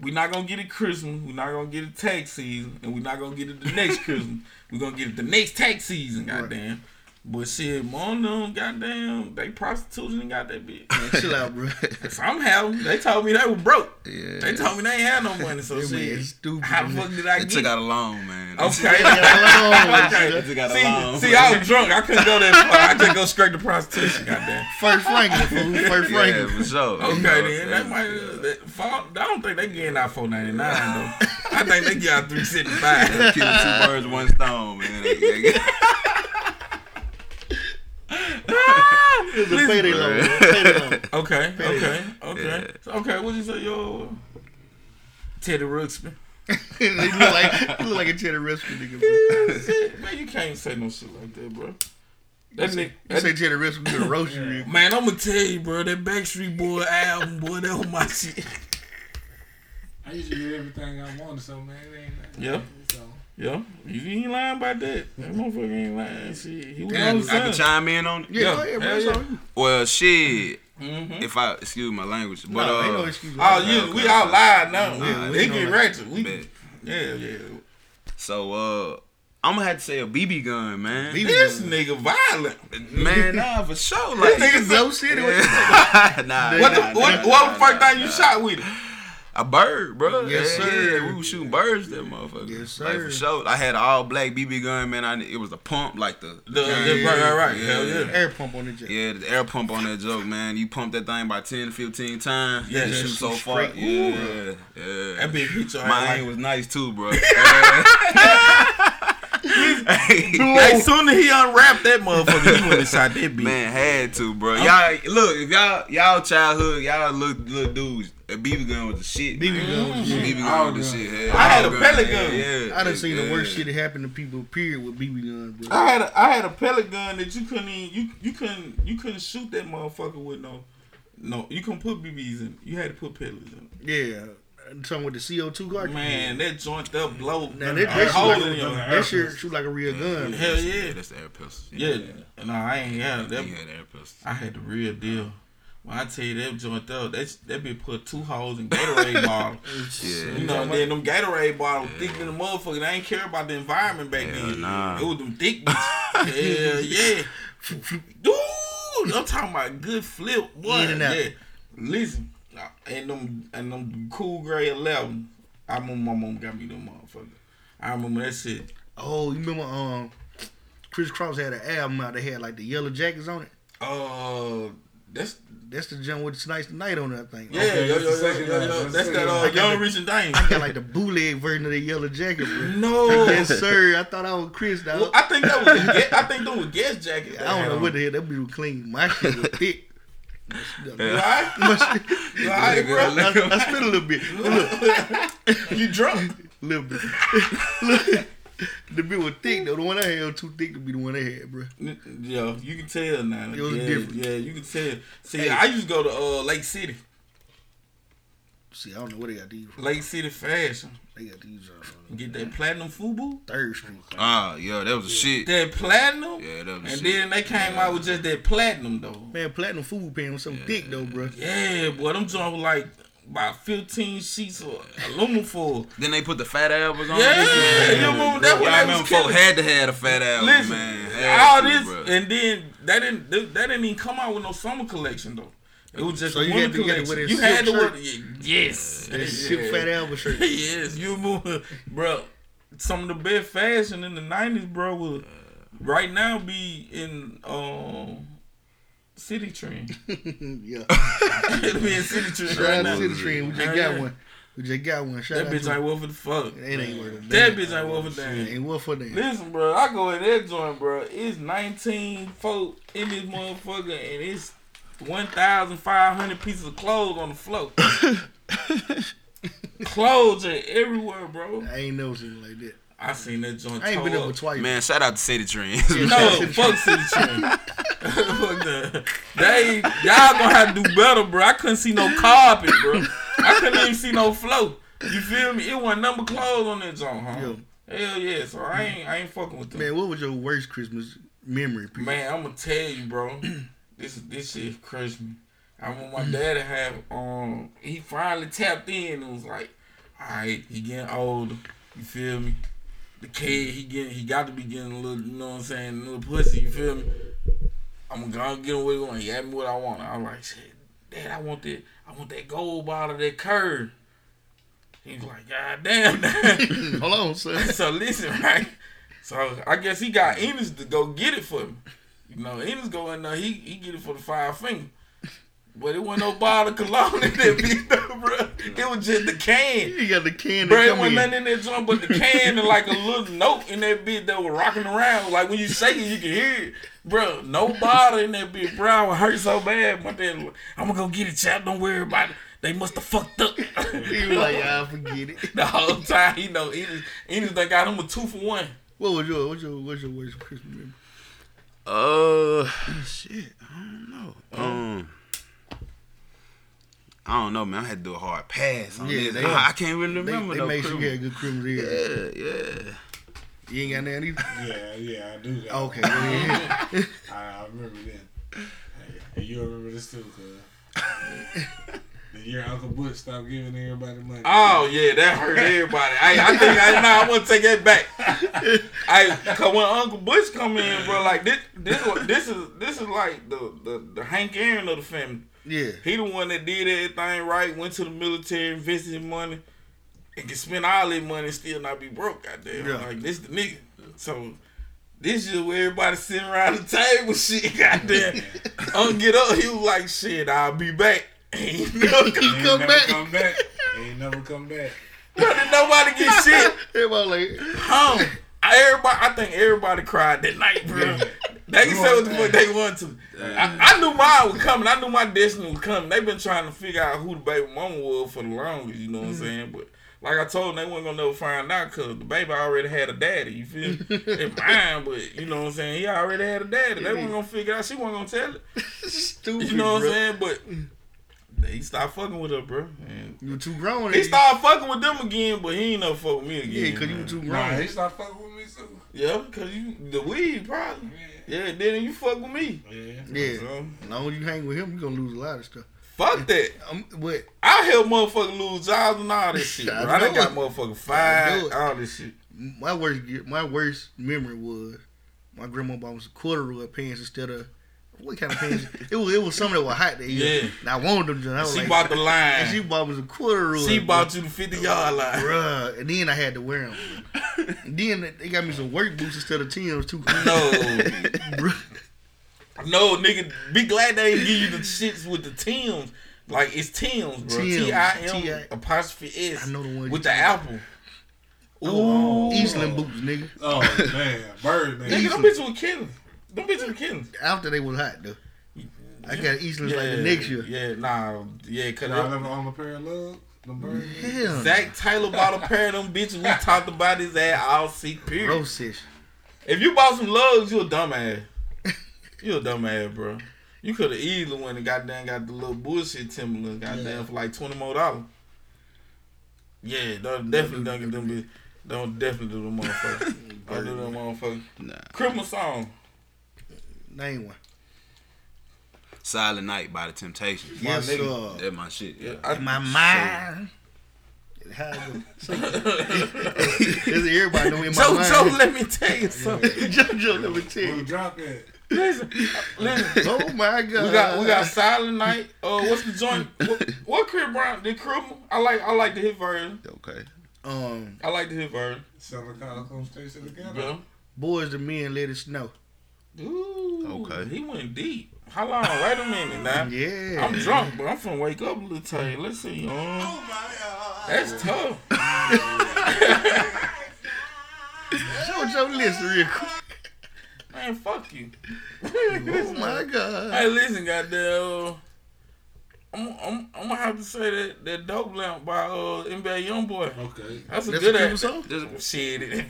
we not gonna get it Christmas. We not gonna get it tax season, and we not gonna get it the next [LAUGHS] Christmas. We're gonna get it the next tax season. Right. Goddamn. But shit, more of them, goddamn, they prostitution and got that bitch. Man, chill out, bro. Somehow they told me they were broke. Yeah. They told me they ain't had no money. So Yeah, man, shit, stupid, how the man. fuck did I They get? took out a loan, man. They Okay. Alone, [LAUGHS] took out a See, loan. see, I was drunk. I couldn't go that far. I just go straight to prostitution. Goddamn. First Franklin, fool. First Yeah, for sure. Okay, You know, then that might. uh, That, fall- I don't think they getting out four ninety nine though. I think they get out three seventy five. Killing two birds, one stone, man. They- they- [LAUGHS] It's a payday loan. Payday loan. Okay, okay, okay, So, okay. What you say, yo? Teddy Ruxpin. [LAUGHS] he look like he look like a Teddy Ruxpin nigga. Man, you can't say no shit like that, bro. That nigga, You that say tell the rest of to roast you. Man, I'm gonna tell you, bro. That Backstreet Boy album, boy, that was my shit. I used to get everything I wanted, so man, it ain't nothing. Yeah. So Yeah, you ain't lying about that. That motherfucker ain't lying. Shit, he was Yeah, on I the can chime in on it. Yeah, Yeah, go ahead, bro. hell It's yeah. Well, shit. Mhm. If I excuse my language, but No, uh, ain't no excuse. Oh, yeah. yeah, we all live now. Nah, we we get know ratchet. We, bet. yeah, yeah. so uh, I'm gonna have to say a BB gun, man. BB This gun. nigga violent. Man, nah, for sure. This Like, nigga Blow City. What you nah, [LAUGHS] nah, What the nah, what, nah, what the nah, first thing you nah. shot with it? A bird, bro. Yes, yeah, sir. Yeah, we was shooting birds, that motherfucker. Yes, Like, sir. for sure. I had an all black BB gun, man. I, it was a pump, like the. The, the, right, right, right. Yeah. Hell yeah. Air pump on the jet. Yeah, the air pump on that joke, man. You pump that thing by 10 15 times. Yeah, Yeah, that shoot so far. straight. Yeah, Ooh. yeah. That bitch hit your My aim like- was nice too, bro. [LAUGHS] [LAUGHS] Hey, Hey, soon as he unwrapped that motherfucker, he went and shot that bitch. Man, had to, bro. Y'all look, if y'all y'all childhood, y'all look little dudes. A BB gun was the shit. BB gun was the mm-hmm. shit. BB All gun was the shit. hell. I had a pellet gun. Yeah, I done seen the worst shit that happened to people. Period with BB guns, bro. I had a, I had a pellet gun that you couldn't even, you you couldn't you couldn't shoot that motherfucker with no no you couldn't put BBs in. You had to put pellets in. Yeah, talking with the CO2 it. cartridge. Man, that joint up blow. now that, a that, hole shit in like, your that shit shoot like a real gun. Hell yeah. that's the air pistol. Yeah, no, I ain't have that. He had air pistol. I had the real deal. When I tell you that joint up, that that bitch put two holes in Gatorade [LAUGHS] bottle. Yeah. You know, and then them Gatorade bottles thick than the motherfucker. They ain't care about the environment back Hell then. nah. It was them thick bitches. Hell [LAUGHS] yeah. Dude, I'm talking about good flip. Boy. In and out. Yeah. Listen, and them and them cool gray 11. I remember my mom got me them motherfucker. I remember that shit. Oh, you remember um, Kris Kross had an album out that had like the yellow jackets on it. Uh, that's That's the jump with Tonight's the Night on that thing. yeah, Okay, yo, that's yo, the yo, second yo, yo. That's That's the that second uh, one. Young the- rich and thing. I got like the bootleg version of the yellow jacket, bro. No, yes, sir. I thought I was Chris. Dog. Well, I think that was. A, I think that was guest jacket. I don't know what the hell that be was clean. My shit was thick. [LAUGHS] You alright? My You alright, bro? I, I spit a little bit. Look, [LAUGHS] You drunk? A [LAUGHS] little bit. Look, the bit was thick though. The one I had was too thick to be the one they had, bro. Yo, you can tell now. It was yeah, different. Yeah, you can tell. See, Hey. I used to go to uh, Lake City. See, I don't know where they got these from. Lake City Fashion. They got these on Get that platinum FUBU. Third Street. Ah, yeah, that was a shit. That platinum. Yeah, that was a shit. And shit. then they came out with just that platinum though. Man, platinum food pan was so thick though, bro. Yeah, boy, them joints were like about 15 sheets of aluminum foil. Then they put the Fat Alberts on. Yeah, it. you remember that Y'all when remember folk had to have the Fat Albert, Listen, man. all to, this, bro. and then that didn't that that didn't even come out with no summer collection though. It was just So a you winter had to- you had to collection. wear you had to silk wear shirt? yes, That shit Fat Albert [LAUGHS] shirt. yes. You move, bro. Some of the best fashion in the nineties, bro, will right now be in um Citi Trend. [LAUGHS] yeah. [LAUGHS] It'll be in Citi Trend Shout right out now. Citi Trend. We just Hell got yeah. one. We just got one. Shout That out bitch to ain't worth a fuck. It ain't worth a That bitch ain't worth a damn. Ain't worth a damn. Listen, bro, I go in that joint, bro. It's 19 folk in this motherfucker, and it's 1,500 pieces of clothes on the floor. [LAUGHS] clothes are everywhere, bro. I ain't never seen like that. I seen that joint. I ain't been tore up with twice. Man, shout out to Citi Trend. [LAUGHS] No, [LAUGHS] fuck Citi Trend. fuck that. They y'all gonna have to do better, bro. I couldn't see no carpet, bro. I couldn't even see no flow. You feel me? It wasn't number clothes on that joint, huh? Yo. Hell yeah. So I ain't I ain't fucking with them. Man, what was your worst Christmas memory? Pete? Man, I'm gonna tell you, bro. This this shit crushed me. I remember my dad to have um he finally tapped in and was like, all right, he getting older. You feel me? The kid he getting he got to be getting a little, you know what I'm saying, a little pussy. You feel me? I'm gonna get him what he want. He had me what I want. I was like, shit, Dad, I want that. I want that gold bottle, that curve. He's like, God damn. [LAUGHS] Dad." Hold on, son. [LAUGHS] so listen, right? So I guess he got Enos to go get it for me. You know, Enos go in there, he he get it for the five finger. But it wasn't no bottle of cologne in that bitch though, bro. It was just the can. You got the can Bro, it wasn't in. nothing in that joint but the can and like a little note in that bitch that was rocking around. Like when you shake it, you can hear it. Bro, no bottle in that bitch, bro. I was hurt so bad. My dad, I'm gonna go get it, chap. Don't worry about it. They must have fucked up. He was like, "Ah, forget it." [LAUGHS] the whole time, you know, Enos, Enos done got him a two for one. What was your what's your what's your worst Christmas memory? Uh, shit, I don't know. Um, I don't know, man. I had to do a hard pass on Yeah, this. they- I, I can't really remember they no make sure you had good criminal ears. Yeah, yeah. You ain't got nothing either? Yeah, yeah, I do that. Okay. yeah. [LAUGHS] I, I remember that. Hey, and you remember this too, cuz. [LAUGHS] the year Uncle Bush stopped giving everybody money. Oh yeah, that hurt everybody. I, I think I nah, I want to take that back. I cause when Uncle Bush come in, bro, like this, this, this is this is like the the, the Hank Aaron of the family. yeah. He the one that did everything right, went to the military, invested money, and can spend all his money and still not be broke. Goddamn, Yeah. like this the nigga. So this is where everybody sitting around the table, [LAUGHS] shit. Goddamn, I'm get up. He was like, shit, I'll be back. Ain't never Ain't come come never back. come back. Ain't never come back. Did nobody get [LAUGHS] shit. Everybody like, Home. Everybody, I think everybody cried that night, bro. They can say what the fuck they want to. I, I knew mine was coming. I knew my destiny was coming. They've been trying to figure out who the baby mama was for the longest. You know what I'm mm. saying? But like I told them, they wasn't gonna never find out because the baby already had a daddy. You feel? me? [LAUGHS] it's mine, but you know what I'm saying. He already had a daddy. They wasn't gonna figure out. She wasn't gonna tell it. [LAUGHS] stupid. You know what I'm saying? But he stopped fucking with her, bro. And You were too grown. he then. started fucking with them again, but he ain't never fuck with me again. Yeah, because you were too grown. Nah, he stopped fucking with me too. Yeah, cause you the weed probably. Yeah, then you fuck with me. Yeah. yeah. So, As long as you hang with him, you going to lose a lot of stuff. fuck that. Um, but I help motherfuckers lose jobs and all this [LAUGHS] shit. Bro. I I done got motherfucker motherfuckers fired, all this shit. my worst my worst memory was my grandma bought us corduroy pants instead of what kind of pants? it was it was something that was hot that year. Yeah. And I wanted them. Just, I was She like, bought the line. and she line. bought me some corduroy. She bought you the 50 yard line. Bruh, and then I had to wear them. and [LAUGHS] then they got me some work boots instead of Tim's too. No. [LAUGHS] Bruh. No, nigga, be glad they didn't give you the shits with the Tims. Like, it's Tims, bro. Tims, T-I-M T-I- apostrophe S. I know the one With the apple. Oh, Ooh. Eastland boots, nigga. Oh man, bird man. Nigga, them bitches were killing. Them bitches were killing. After they was hot though. I got Eastlands like the next year. Yeah, nah, yeah, cause Y'all it- never own a pair of Lugz? The bird. Hell, Zach Taylor bought a pair of them bitches. We talked about his ass all seek period. bro session. If you bought some Lugz, you a dumbass. You a dumbass, bro. You could have easily went and goddamn got the little bullshit Timberlands goddamn Yeah. for like twenty more dollars. Yeah, don't definitely don't get them. Be, don't definitely do them motherfuckers. [LAUGHS] don't do them motherfuckers. Nah. Christmas song. Name one. Silent Night by the Temptations. Yes, nigga. sir. That's my shit. Yeah. I, my mind. How it go? [LAUGHS] That's everybody know in my Joe, mind. Joe, let me tell you something. [LAUGHS] Jojo, let me tell you. the drop at? listen, listen. Oh my god. We got we got Silent Night. Uh, what's the joint? What, what Chris Brown did? Chris? I like I like the hit version. Okay. um I like the hit version. Seven kind come station together. Yeah. Boyz II Men let it snow. Ooh, Okay. He went deep. How long? Wait a minute now. [LAUGHS] Yeah. I'm drunk, but I'm finna wake up a little tired. Let's see. Um, that's tough. [LAUGHS] Jojo, listen real quick. Man, fuck you. Oh my [LAUGHS] god. Hey, listen, goddamn. I'm, I'm, I'm gonna have to say that that dope lamp by uh NBA YoungBoy. Okay. That's a That's good a ass. song? Shit.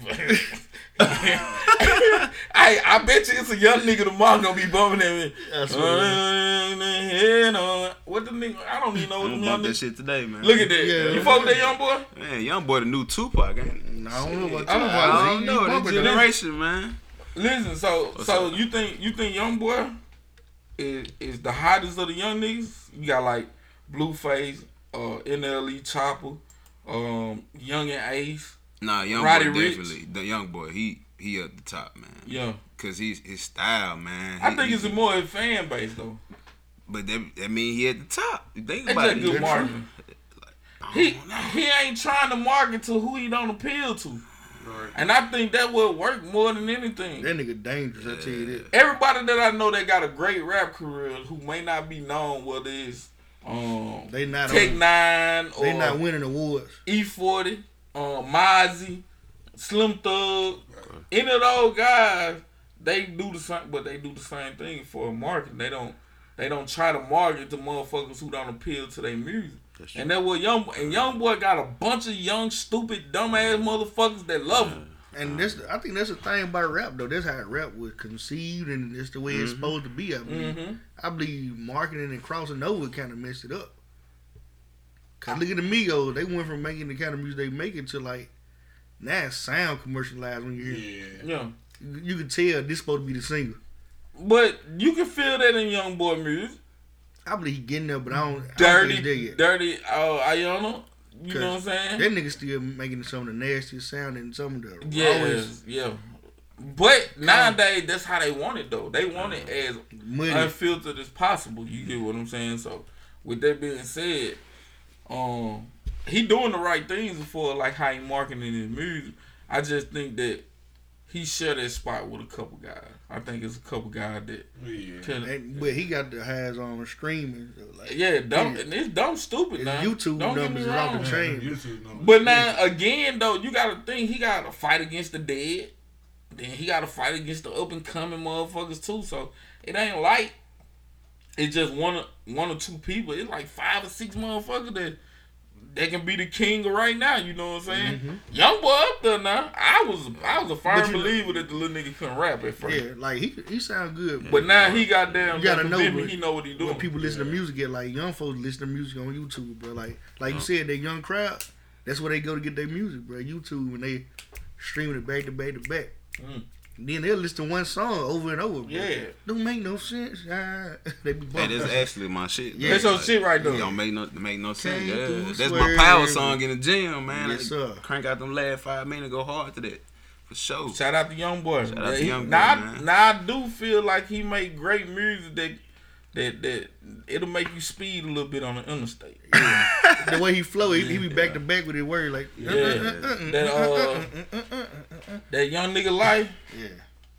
I [LAUGHS] I bet you it's a young nigga tomorrow gonna be bumping at me. That's I swear. What the nigga? I don't even know what I'm the gonna young that nigga. shit today, man. Look at that. Yeah. You fuck with that young boy? Man, young boy, the new Tupac, ain't it? I don't know about I two don't- boys. I don't he know. That bumping that. generation, man. Listen, so What's so up? you think you think young boy is is the hottest of the young niggas? You got like Blueface, uh, NLE Chopper, um, Young and Ace. Nah, young Roddy boy definitely. The young boy, he he at the top, man. Yeah, Cause he's his style, man. I He- think it's a more his fan base though. But that, that mean he at the top. Think That's about it. good He- marketing. He he ain't trying to market to who he don't appeal to, Right. and I think that would work more than anything. That nigga dangerous, I tell you that. Everybody that I know that got a great rap career who may not be known, whether it's um They not Tech on, Nine or they not winning awards. E40, um, Mozzy, Slim Thug, any of those guys, they do the same, but they do the same thing for a market. They don't, they don't try to market to motherfuckers who don't appeal to their music. And that what young and young boy got a bunch of young, stupid, dumbass motherfuckers that love him. And this, I think that's the thing about rap though. That's how rap was conceived, and it's the way it's Mhm. supposed to be. I believe. Mm-hmm. I believe marketing and crossing over kind of messed it up. Cause look at the Migos, they went from making the kind of music they making to like now it sound commercialized when you hear. it. Yeah. Yeah. You, you can tell this supposed to be the single. But you can feel that in young boy music. I believe he getting there, but I don't. I don't think Dirty, he's there yet. dirty. Uh, Ayana. You know what I'm saying? That nigga still making some of the nastiest sound and some of the Yeah, rawest yeah. But nowadays, that's how they want it though. They want it as money. unfiltered as possible. You get what I'm saying? So, with that being said, um, he doing the right things for like how he marketing his music. I just think that he shared that spot with a couple guys. I think it's a couple guys that Yeah. can. And, but he got the highs on streaming. So like, Yeah, dumb. Yeah. And it's dumb stupid His now. YouTube Don't get numbers me is off the wrong. chain. YouTube numbers. But now again though, you gotta think he got to fight against the dead. Then he got to fight against the up and coming motherfuckers too. So it ain't like it's just one or one or two people. It's like five or six motherfuckers that that can be the king right now. You know what I'm saying? Mm-hmm. Young boy up there now. I was I was a firm you know- believer that the little nigga couldn't rap at first. yeah, like he he sound good. But now he got damn. You gotta know, he know what he doing. when people listen to music, get like young folks listen to music on YouTube, bro. Like like you said, that young crowd, that's where they go to get their music, bro. YouTube when they streaming it back to back to back. Mm. Then they'll listen to one song over and over. Bro. Yeah. don't make no sense. Ah, [LAUGHS] they be Hey, that's actually my shit. Yeah. That's your shit right there. don't make no make no sense. Yeah. through That's my swerve. power song in the gym, man. Yes, sir. Crank out them last five minutes, go hard to that. For sure. Shout out to Young Boy. Shout out to He- Young Boy, now, I- now I do feel like he make great music that that that it'll make you speed a little bit on the interstate. the way he flow, he, he be back to back with his word like Yeah. that uh that young nigga life. yeah.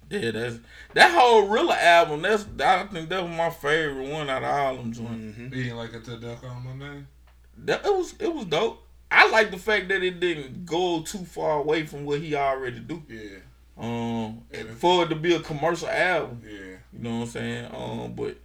Yeah, that's that whole Rilla album. That's I think that was my favorite one out of all them joints. Mhm. He ain't like until death on my name. That it was it was dope. I like the fact that it didn't go too far away from what he already do. Yeah. Um, and for it to be a commercial album. Yeah. You know what I'm saying? Um, but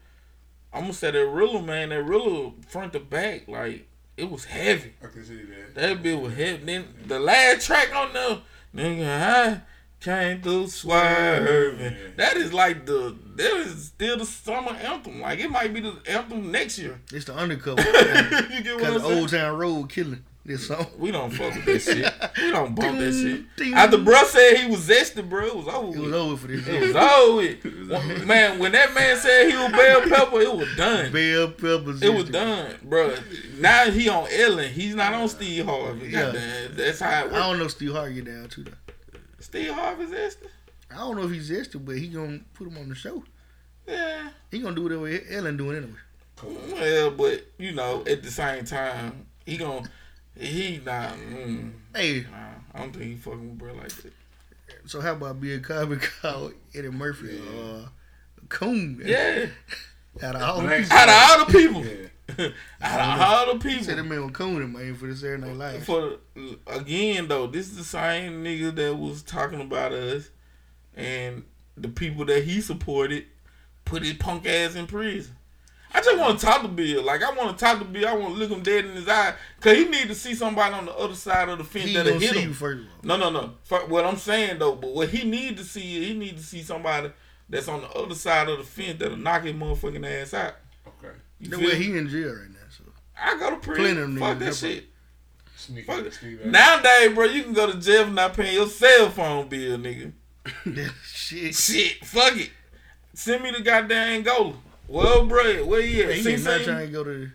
I'm gonna say that Rilla, man, that Rilla front to back, like it was heavy. I can see that. That bit was heavy. Then the last track on the nigga, I came through swerving. Yeah. That is like the that is still the summer anthem. Like it might be the anthem next year. It's the undercover. [LAUGHS] you get what Cause I'm the saying? Old Town Road killing this song. [LAUGHS] We don't fuck with that shit. We don't bump that shit. After bruh said he was zested, bro, it was over. It was over for this. [LAUGHS] It was over. with. Man, when that man said he was bell pepper, it was done. Bell peppers. It was done, bro. Now he on Ellen. He's not on Steve Harvey. Yeah. That's how it works. I don't know Steve Harvey down too though. Steve Harvey's Esther. I don't know if he's zesty, but he gonna put him on the show. Yeah. He gonna do whatever Ellen doing anyway. Well, but you know, at the same time, he gon' he not. Mm, Hey, nah, I don't think he fucking with bro like that. so how about Bill Cosby called Eddie Murphy uh, coon? Yeah. [LAUGHS] Out of all the Black- people, Out of all the people, Yeah. [LAUGHS] out of all the said that people. man was cooning, man, for the Saturday Night Live. For again though, this is the same nigga that was talking about us, and the people that he supported put his punk ass in prison. I just want to talk to Bill. Like I want to talk to Bill. I want to look him dead in his eye, cause he need to see somebody on the other side of the fence He that'll hit see him. you first. No, no, no. Fuck what I'm saying though, but what he need to see, he need to see somebody that's on the other side of the fence that'll knock his motherfucking ass out. Okay. You The feel way me? he in jail right now, so I go to Plenty prison. of them Fuck niggas that shit. Sneak Fuck it. it. Sneak. Nowadays, bro, you can go to jail for not paying your cell phone bill, nigga. [LAUGHS] shit. Shit, fuck it. Send me the goddamn Angola. Well, bro, where you at? He Sing is not Sing? trying to go to.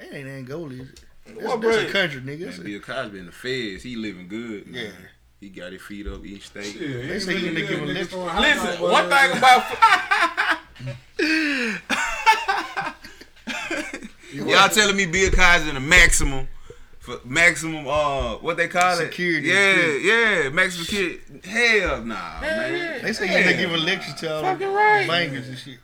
That ain't Angola. Is it? That's, What, that's a country, nigga. That's Man, a, Bill Cosby in the feds, he living good. yeah. Man. He got his feet up each state. Yeah, They say he in there giving lectures. Listen, one thing about [LAUGHS] Y'all telling me Bill Cosby in the maximum for maximum uh what they call Security. it? Security. Yeah, yeah, maximum security. Hell nah, man. They say he in there giving lectures to all the Fucking right. bankers and shit.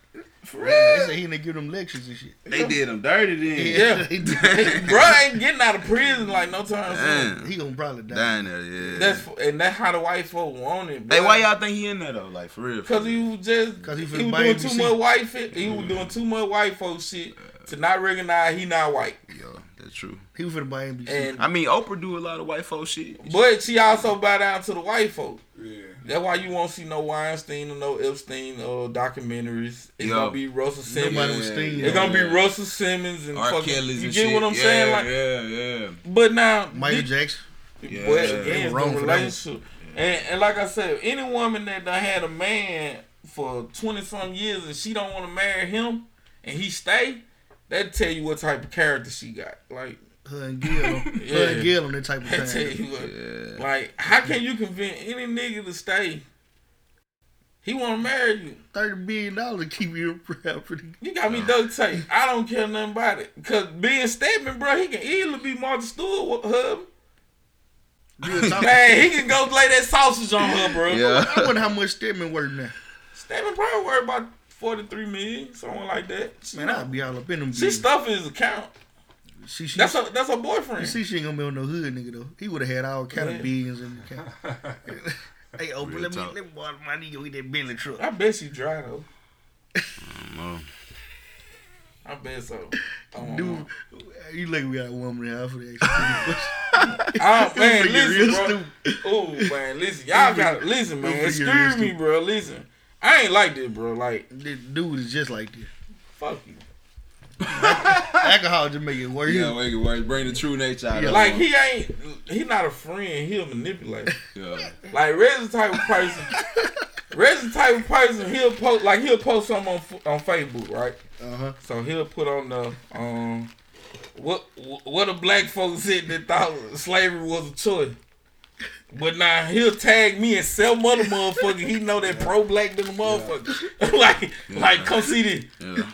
For They real. say he in there giving them lectures and shit. They did him dirty then. Yeah. [LAUGHS] he, did. [LAUGHS] bro ain't getting out of prison like no time soon. He gonna probably die. Down there, yeah. That's and that's how the white folk want it. Bro. hey, why y'all think he in there though? Like for real? Cause he was just 'Cause he he, was doing too much white fit. He was doing too much white folk shit to not recognize he not white. Yo, that's true. He was finna the NBC. And I mean, Oprah do a lot of white folk shit. but she also bow down to the white folk. Yeah. That's why you won't see no Weinstein or no Epstein or documentaries. It's Yo. gonna be Russell Simmons. Nobody was Steen. It's gonna be Russell Simmons and R. fucking. Kelly's you and get shit. what I'm yeah, saying? Like, yeah, yeah. but now, Michael thi- Jackson. Yeah. but They again, wrong the for that. relationship. And, and like I said, any woman that done had a man for twenty some years and she don't want to marry him and he stay, that tell you what type of character she got. Like Her and Gil. [LAUGHS] Her Yeah. and Gil on that type of [LAUGHS] that tell time. you what. Yeah. Like how can you convince any nigga to stay? He want to marry you. Thirty billion dollars to keep your property. You got me duct tape. I don't care nothing about it. Cause being Stedman, bro, he can easily be Martha Stewart with her. Real. [LAUGHS] Man, he can go lay that sausage on her, bro. Yeah. I wonder how much Stedman worth now. Stedman probably worth about forty three million, something like that. Man, I'll be all up in them. she bills. stuffing his account. She, she, That's her. That's her you boyfriend. see, she ain't gonna be on no hood nigga though. He would have had all kind Yeah. of beans in the car. hey, Oprah, Real let me talk. let me borrow my nigga with that Bentley truck. I bet she dry though. No. I bet so. [LAUGHS] Um, Dude, you like we got a woman in the house for that. Oh [LAUGHS] [LAUGHS] man, Freaking real listen, bro. Oh man, listen, y'all got to listen, man. Excuse me, bro. Listen, I ain't like this, bro. Like, This dude is just like this. fuck you. Alcohol just make it worse. Yeah, make it worse. Bring the true nature out Yeah. of Like he ain't, he not a friend. He a manipulator. Yeah. Like Red's the type of person. Red's the type of person. He'll post like he'll post something on on Facebook, right? Uh huh. So he'll put on the um what what a black folks said that thought slavery was a choice. But now he'll tag me and sell mother motherfucker. He know that pro black than the motherfucker. [LAUGHS] like like come see this. Yeah.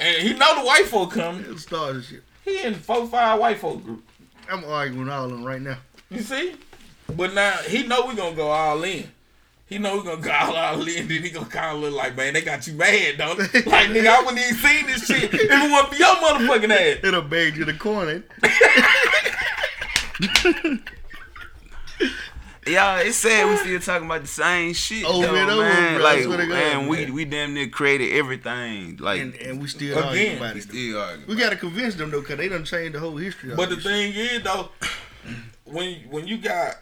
And he know the white folk coming. Shit. He in four five white folk group. I'm arguing all of them right now. You see? But now he know we gonna go all in. He know we gonna go all, all in. Then he gonna kind of look like, man, they got you mad, don't they? [LAUGHS] Like, nigga, I wouldn't even seen this shit if it wasn't for your motherfucking ass. It'll bag you the corner. [LAUGHS] Y'all, it's sad we still talking about the same shit. Over though, and over, man. bro. Like, swear to man, we man. we damn near created everything. Like, And, and we still Again, arguing about we it. still arguing. We gotta convince them though, cause they done changed the whole history. But the this thing is, though, when when you got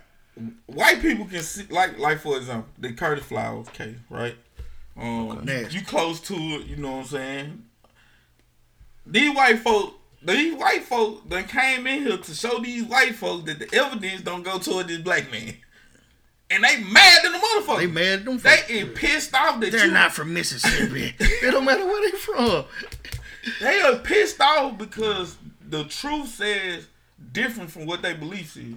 white people can see, like like for example, the Curtis Flowers case, right? Um, Nasty. you close to it, you know what I'm saying? These white folk, these white folk, done came in here to show these white folks that the evidence don't go toward this black man, and they mad than the motherfucker. They mad at them. They folks. is pissed off that They're you. not from Mississippi. [LAUGHS] it don't matter where they from. They are pissed off because the truth says different from what they believe is.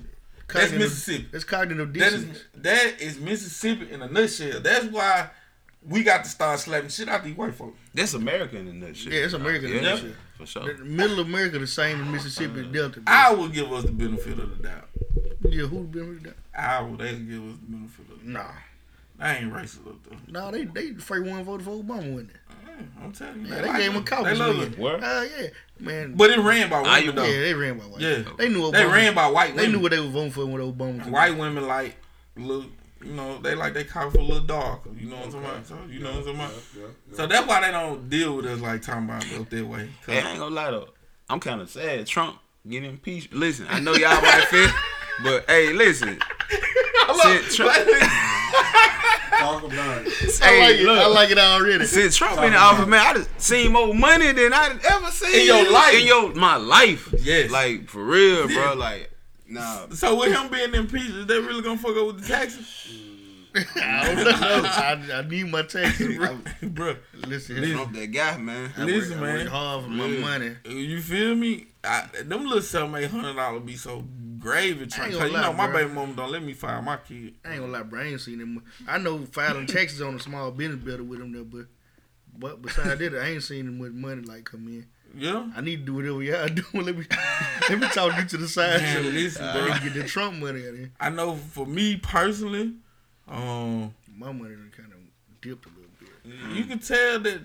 That's Mississippi. That's cognitive dissonance. is that is Mississippi in a nutshell. That's why we got to start slapping shit out these white folks. That's America in a nutshell. Yeah, it's America in a Yeah, nutshell. for sure. The middle of America the same as Mississippi Delta. bro. I will give us the benefit of the doubt. yeah, who been with that? I will they give us the benefit of. Nah. I ain't racist up there. Nah, they they the first one voted for Obama, wasn't it? I'm telling you. Yeah, they like gave him a it. caucus They love win. it. Word? Uh, yeah, man. But it ran by I- women though. yeah, they ran by white. Yeah. They knew Obama. They ran by white They knew what they were voting for when Obama. was in. white women like look you know, they like they color a little darker. You know what I'm talking about? So you know what I'm talking about? Yeah, yeah. So that's why they don't deal with us like talking about up that way. 'Cause- Hey, I ain't gonna lie though. I'm kind of sad. Trump getting impeached. Listen, I know y'all might feel, [LAUGHS] but hey, listen. Since Trump, [LAUGHS] Talk about it. I hey, like it. look, I like it already. Since Trump in the office, man, I done seen more money than I done ever seen In your life. In your my life, Yes. Like for real, bro. Like, nah. So with him being impeached, is they really gonna fuck up with the taxes? [LAUGHS] I don't know. I, I need my taxes, bro. [LAUGHS] Bro, Listen, Trump that guy, man. I listen, work, I work man. hard for my Yeah. money. You feel me? I, them little seven eight hundred dollars be so gravy. Trying, ain't cause gonna you know my bro. baby mama don't let me fire my kid. I ain't gonna lie, bro. I ain't seen them. I know filing taxes on a small business better with them there, but but besides that, I ain't seen them with money like come in. Yeah. I need to do whatever y'all [LAUGHS] do. Let me let me talk you to the side Man, so listen, I bro. get the Trump money out of here. I know for me personally, um, My money kind of dipped a little bit. you can tell that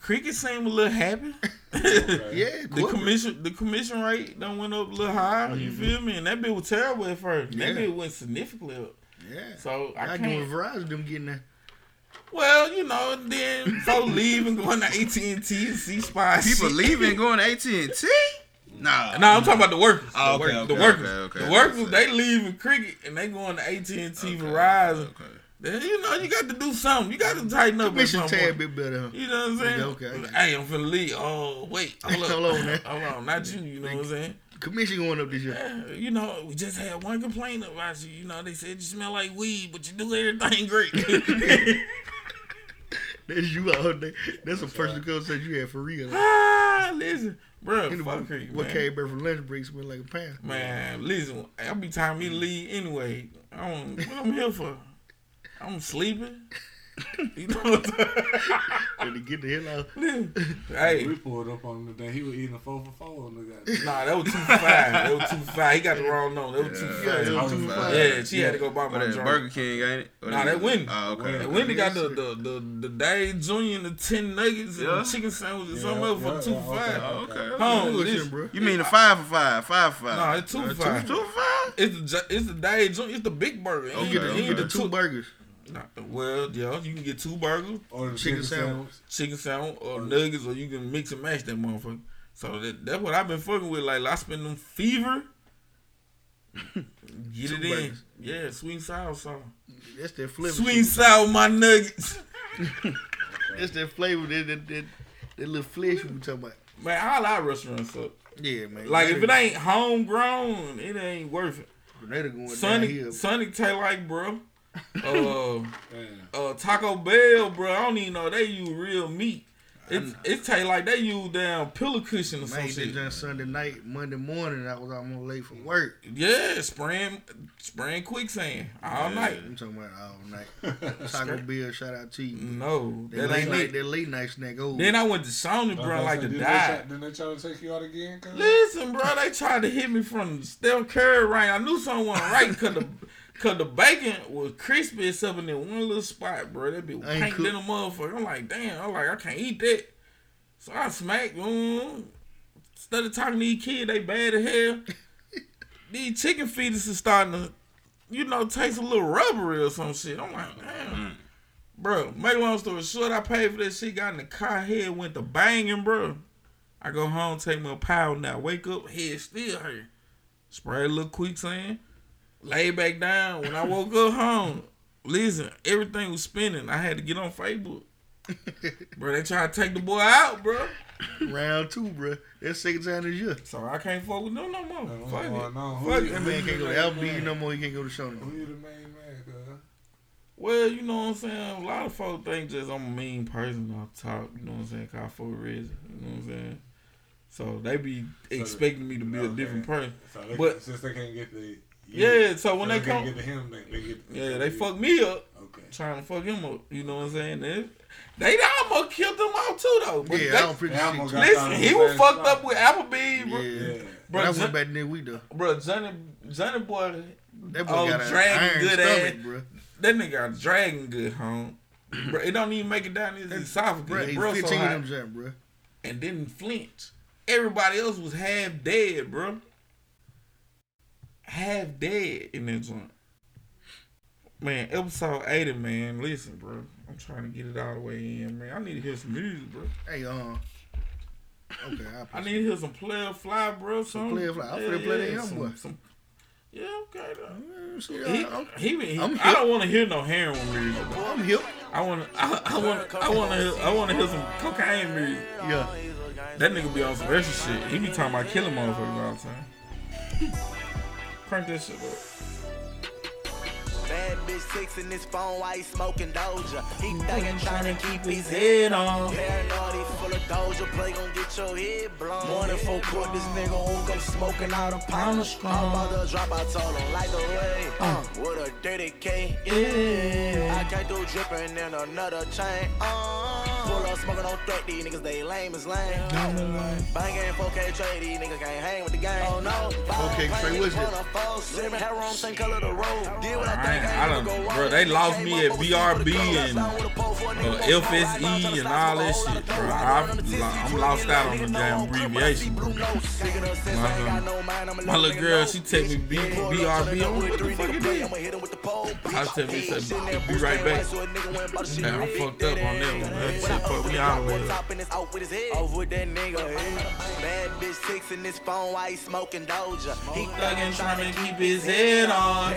cricket seemed a little happy. [LAUGHS] [LAUGHS] Yeah, The commission, the commission rate done went up a little high. You mm-hmm. feel me? And that bit was terrible at first. That Yeah. bit went significantly up. Yeah. So I I can't. give Verizon them getting that. Well, you know, then folks leaving going to AT and T and C Spire. People leaving going to AT and T. Nah. No, I'm talking about the workers. Oh, the, okay, work- the okay, workers. okay, okay. The workers, they leaving cricket and they going to AT and T Verizon. You know you got to do something. You got to tighten up. Commission tad bit better. Huh? You know what I'm saying? Okay, okay. Hey, I'm finna leave. Oh, wait. [LAUGHS] Hold. Hold on, man. [LAUGHS] Hold on. Not you. You know what I'm saying? Commission going up this year. Yeah, you know, we just had one complaint about you. You know, they said you smell like weed, but you do everything great. [LAUGHS] That's you out there. That's a person personal conversation you had for real. ah, listen, bro. Anyway, Fuck her, what man. came back from lunch break smell like a pan. Man, listen, I'll be time me to leave anyway. I don't, what I'm here for? I'm sleeping. [LAUGHS] You know what I'm And to get the hell out. [LAUGHS] saying? Hey, We pulled up on him today. He was eating a four for four on the guy. nah, that was two for five. That was two for five. He got the wrong number. That was two for Yeah, five. it was I two five. Yeah, she had to go buy my drink. Burger King, ain't it? Or Nah, that Wendy. Oh, okay. And Wendy got the the the, the Dave Junior and the ten nuggets and Yeah. the chicken sandwich and Yeah, something else for two yeah, okay. five. Oh, okay. Home, Bullshit, listen, bro. You mean the five for five, five for five? No, it's two Uh, for five. Two for five. It's the J- it's the Dave Junior. It's the big burger. Okay, You You get the, get, you you get get the the two burgers. Nah, well, yeah, you can get two burgers, Or Chicken chicken, sandwich. sandwich. chicken sandwich, or nuggets, or you can mix and match that motherfucker. So that, that's what I've been fucking with. Like I spend them fever. [LAUGHS] Get it in. Yeah, sweet and sour sauce. That's that flavor. Sweet and sour my nuggets. [LAUGHS] [LAUGHS] That's that flavor. That, that, that, that little flesh we talking about. Man, all our restaurants up. Yeah, man. Like if it ain't homegrown, it ain't worth it. Grenada going down Sonic, here. Sonic taste like bro. Uh, uh, Taco Bell, bro. I don't even know they use real meat. It it taste like they use damn pillow cushion or some Made that shit. done Sunday night, Monday morning. I was almost late for work. Yeah, spraying spraying quicksand all night. I'm talking about all night. Taco [LAUGHS] Bell, shout out to you. No, That that late ain't night, it. that late night snack. Oh, Then I went to Shoney, bro, like to they die. try- Didn't they try to take you out again? cuz? Listen, bro, they tried to hit me from the Steph Curry range. I knew someone right because the cause the bacon was crispy except in that one little spot, bro. That be I ain't pink cook- than a motherfucker. I'm like, damn. I'm like, I can't eat that. So I smacked. Mm, instead of talking to these kids, they bad as hell. [LAUGHS] these chicken fetus is starting to, you know, taste a little rubbery or some shit. I'm like, damn. Bro, make a long story short, I paid for that shit, got in the car, head went to banging, bro. I go home, take me a power now. Wake up, head still hurt. Spray a little quicksand. Lay back down. When I woke up home, listen, everything was spinning. I had to get on Facebook. [LAUGHS] bro, they try to take the boy out, bro. round two, bro. That's second time this year. So I can't fuck with them no more. Oh, Fuck oh, it. no. Who Fuck you- it. That man can't go to LB no more. He can't go to Shoney. Who you the main man, cuz? Well, you know what I'm saying? A lot of folks think just I'm a mean person off top, you know what I'm saying? Cause I fuck with Reggie, you know what I'm saying? So they be expecting me to be a different person. So they, But- since they can't get the Yeah, so when so they can't come, get to him, they, they get yeah, they fuck me up. Okay. trying to fuck him up. You know what I'm saying? They, they almost killed him out too though. But Yeah, they- I don't pretty Yeah, I'm shit. gonna too. got listen, he was fucked up with Applebee's, bro. Yeah. Yeah. But I Bro, went Jon- back there week though. bro, Johnny, Johnny boy, That boy Oh, got a dragging iron good stomach, ass. bro. that nigga got dragging good home. bro, it don't even make it down his Bro, esophagus. he's Bro, 15 so of them jump, bro. and didn't flinch. Everybody else was half dead, bro. Half dead in that joint. Man, episode 80, man. Listen, bro. I'm trying to get it all the way in, man. I need to hear some music, bro. Hey, uh, okay, I, I need to hear some player fly, bro. Some, Player Fly. I'm finna play that young some, boy. Some, yeah, okay. Though. See, He, I, he, he, I'm I don't want to hear no heroin music. Though. I'm hip. I want to, I, I want, I want to, hear, I want to hear some cocaine music. Yeah. That nigga be on some extra shit. He be talking about killing motherfuckers all the time. Up. Bad bitch fixing his phone while he smoking Doja. He thinking trying to keep his Head head on. Paranoid, he full of Doja. Play gon' get your head blown. Morning for court, this nigga won't go smoking out a pound of strong. I'm about to drop, I told him, like the way. Uh, with a dirty K. Yeah. I can't do dripping in another chain. Uh, pull up smoking on threat, these niggas, they lame as lame. Bang game 4K Trey, these niggas can't hang with the game. Oh no, 4K Trey, what's it? Hair on, same color the road. Did what I I, think ain't, I don't, bro. They lost me at BRB and uh, FSE and all that shit, bro. I, I'm lost out on the damn abbreviation, bro. My, my little girl, she take me B, BRB. I'm like, what the fuck is this? I said, we said, be right back. Man, I'm fucked up on that one. That shit fucked me all the way up. With that nigga. eh. Bad bitch texting his phone while he smoking Doja. He Thuggin' trying to keep his head on.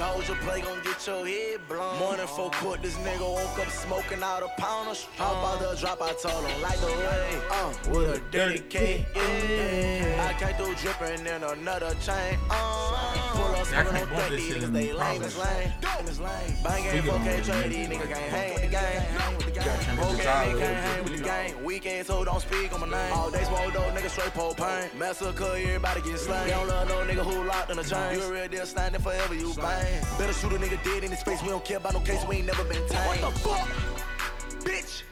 Paranoid, he full Doja. Play gon' get your head blown. Morning for court, this nigga woke up smoking out a pound of I'm about to drop, I told him, like the way. Uh, with a dirty cake, yeah. I came through dripping in another chain. Uh, pull up I smoking can't on bump that, this these shit niggas, in they the lame, it's lame. It's lame. Bang We ain't can 4K only trade, make these it niggas work. can't hang with the gang. Hang with the gang. turn this Okay, bitch a nigga little can't hang with the gang. Weekend, so don't speak on my name. All day smoke dope, nigga straight propane. Massacre, everybody get slain. They don't love no nigga who locked in the chain. You a real deal standing forever, you bang. Better shoot a nigga dead in his face. We don't care about no case, we ain't never been tamed. What the fuck? Bitch!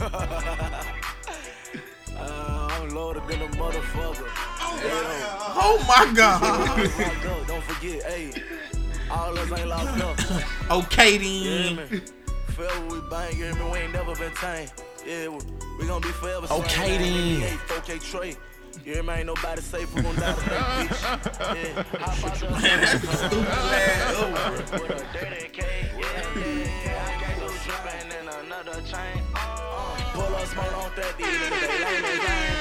[LAUGHS] uh, I'm loaded than a motherfucker. Oh my god. [LAUGHS] Don't forget, hey. All us ain't locked up. Okay then. Forever we bang, you hear me? We ain't never been tamed. Yeah, we, we gon' be forever. Okay, then. 4K Trey. You hear me? Ain't nobody safe. We gon' die today, [LAUGHS] bitch. Yeah. Hop out the- Man, that's a stupid ass over. With a dirty K, yeah, yeah. I got no dripping in another chain. Uh, pull up smoke on 30, they lame as lame.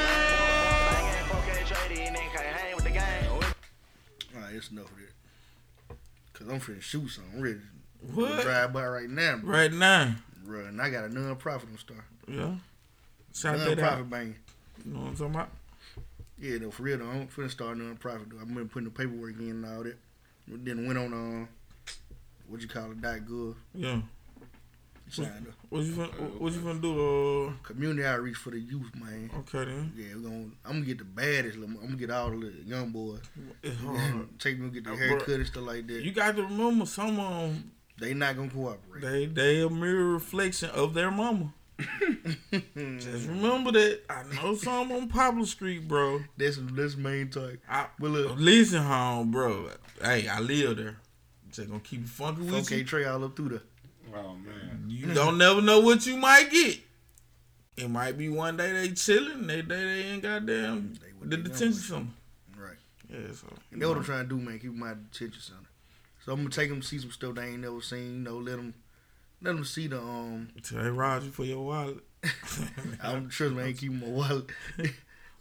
Banging 4K Trey, these niggas can't hang with the gang. All right, it's enough of that. Cause I'm finna shoot something. I'm ready to What? drive by right now, bro. Right now. Bro, and I got a non-profit on start. Yeah. Shout that out. Non-profit banging. You know what I'm talking about? Yeah, though, for real though, I'm finna start non-profit though. I've been putting the paperwork in and all that. Then went on uh, what you call it, dot good. Yeah. Up. What you finna, what you finna do? Community outreach for the youth, man. Uh, okay then. Yeah, we're gonna. I'm gonna get the baddest. little- I'm gonna get all the young boys. It's [LAUGHS] hard. Take them get their Uh, hair bro, cut and stuff like that. You got to remember, some of them, they not gonna cooperate. they they a mirror reflection of their mama. Just remember that. I know some on Poplar Street, bro. That's that's main type. I, But look, listen, home, bro. Hey, I live there. Just gonna keep it funky with okay, you. Okay, Trey all up through there. Oh man. You don't never know what you might get. It might be one day they chilling, they day they ain't goddamn They what the they detention done center. Right. Yeah, so And that's what I'm trying to do, man. Keep my attention center. So I'm gonna take them to see some stuff they ain't never seen. You know, let them let them see the um. tell hey, Roger for your wallet. [LAUGHS] I'm trust me, I ain't keeping my wallet. [LAUGHS]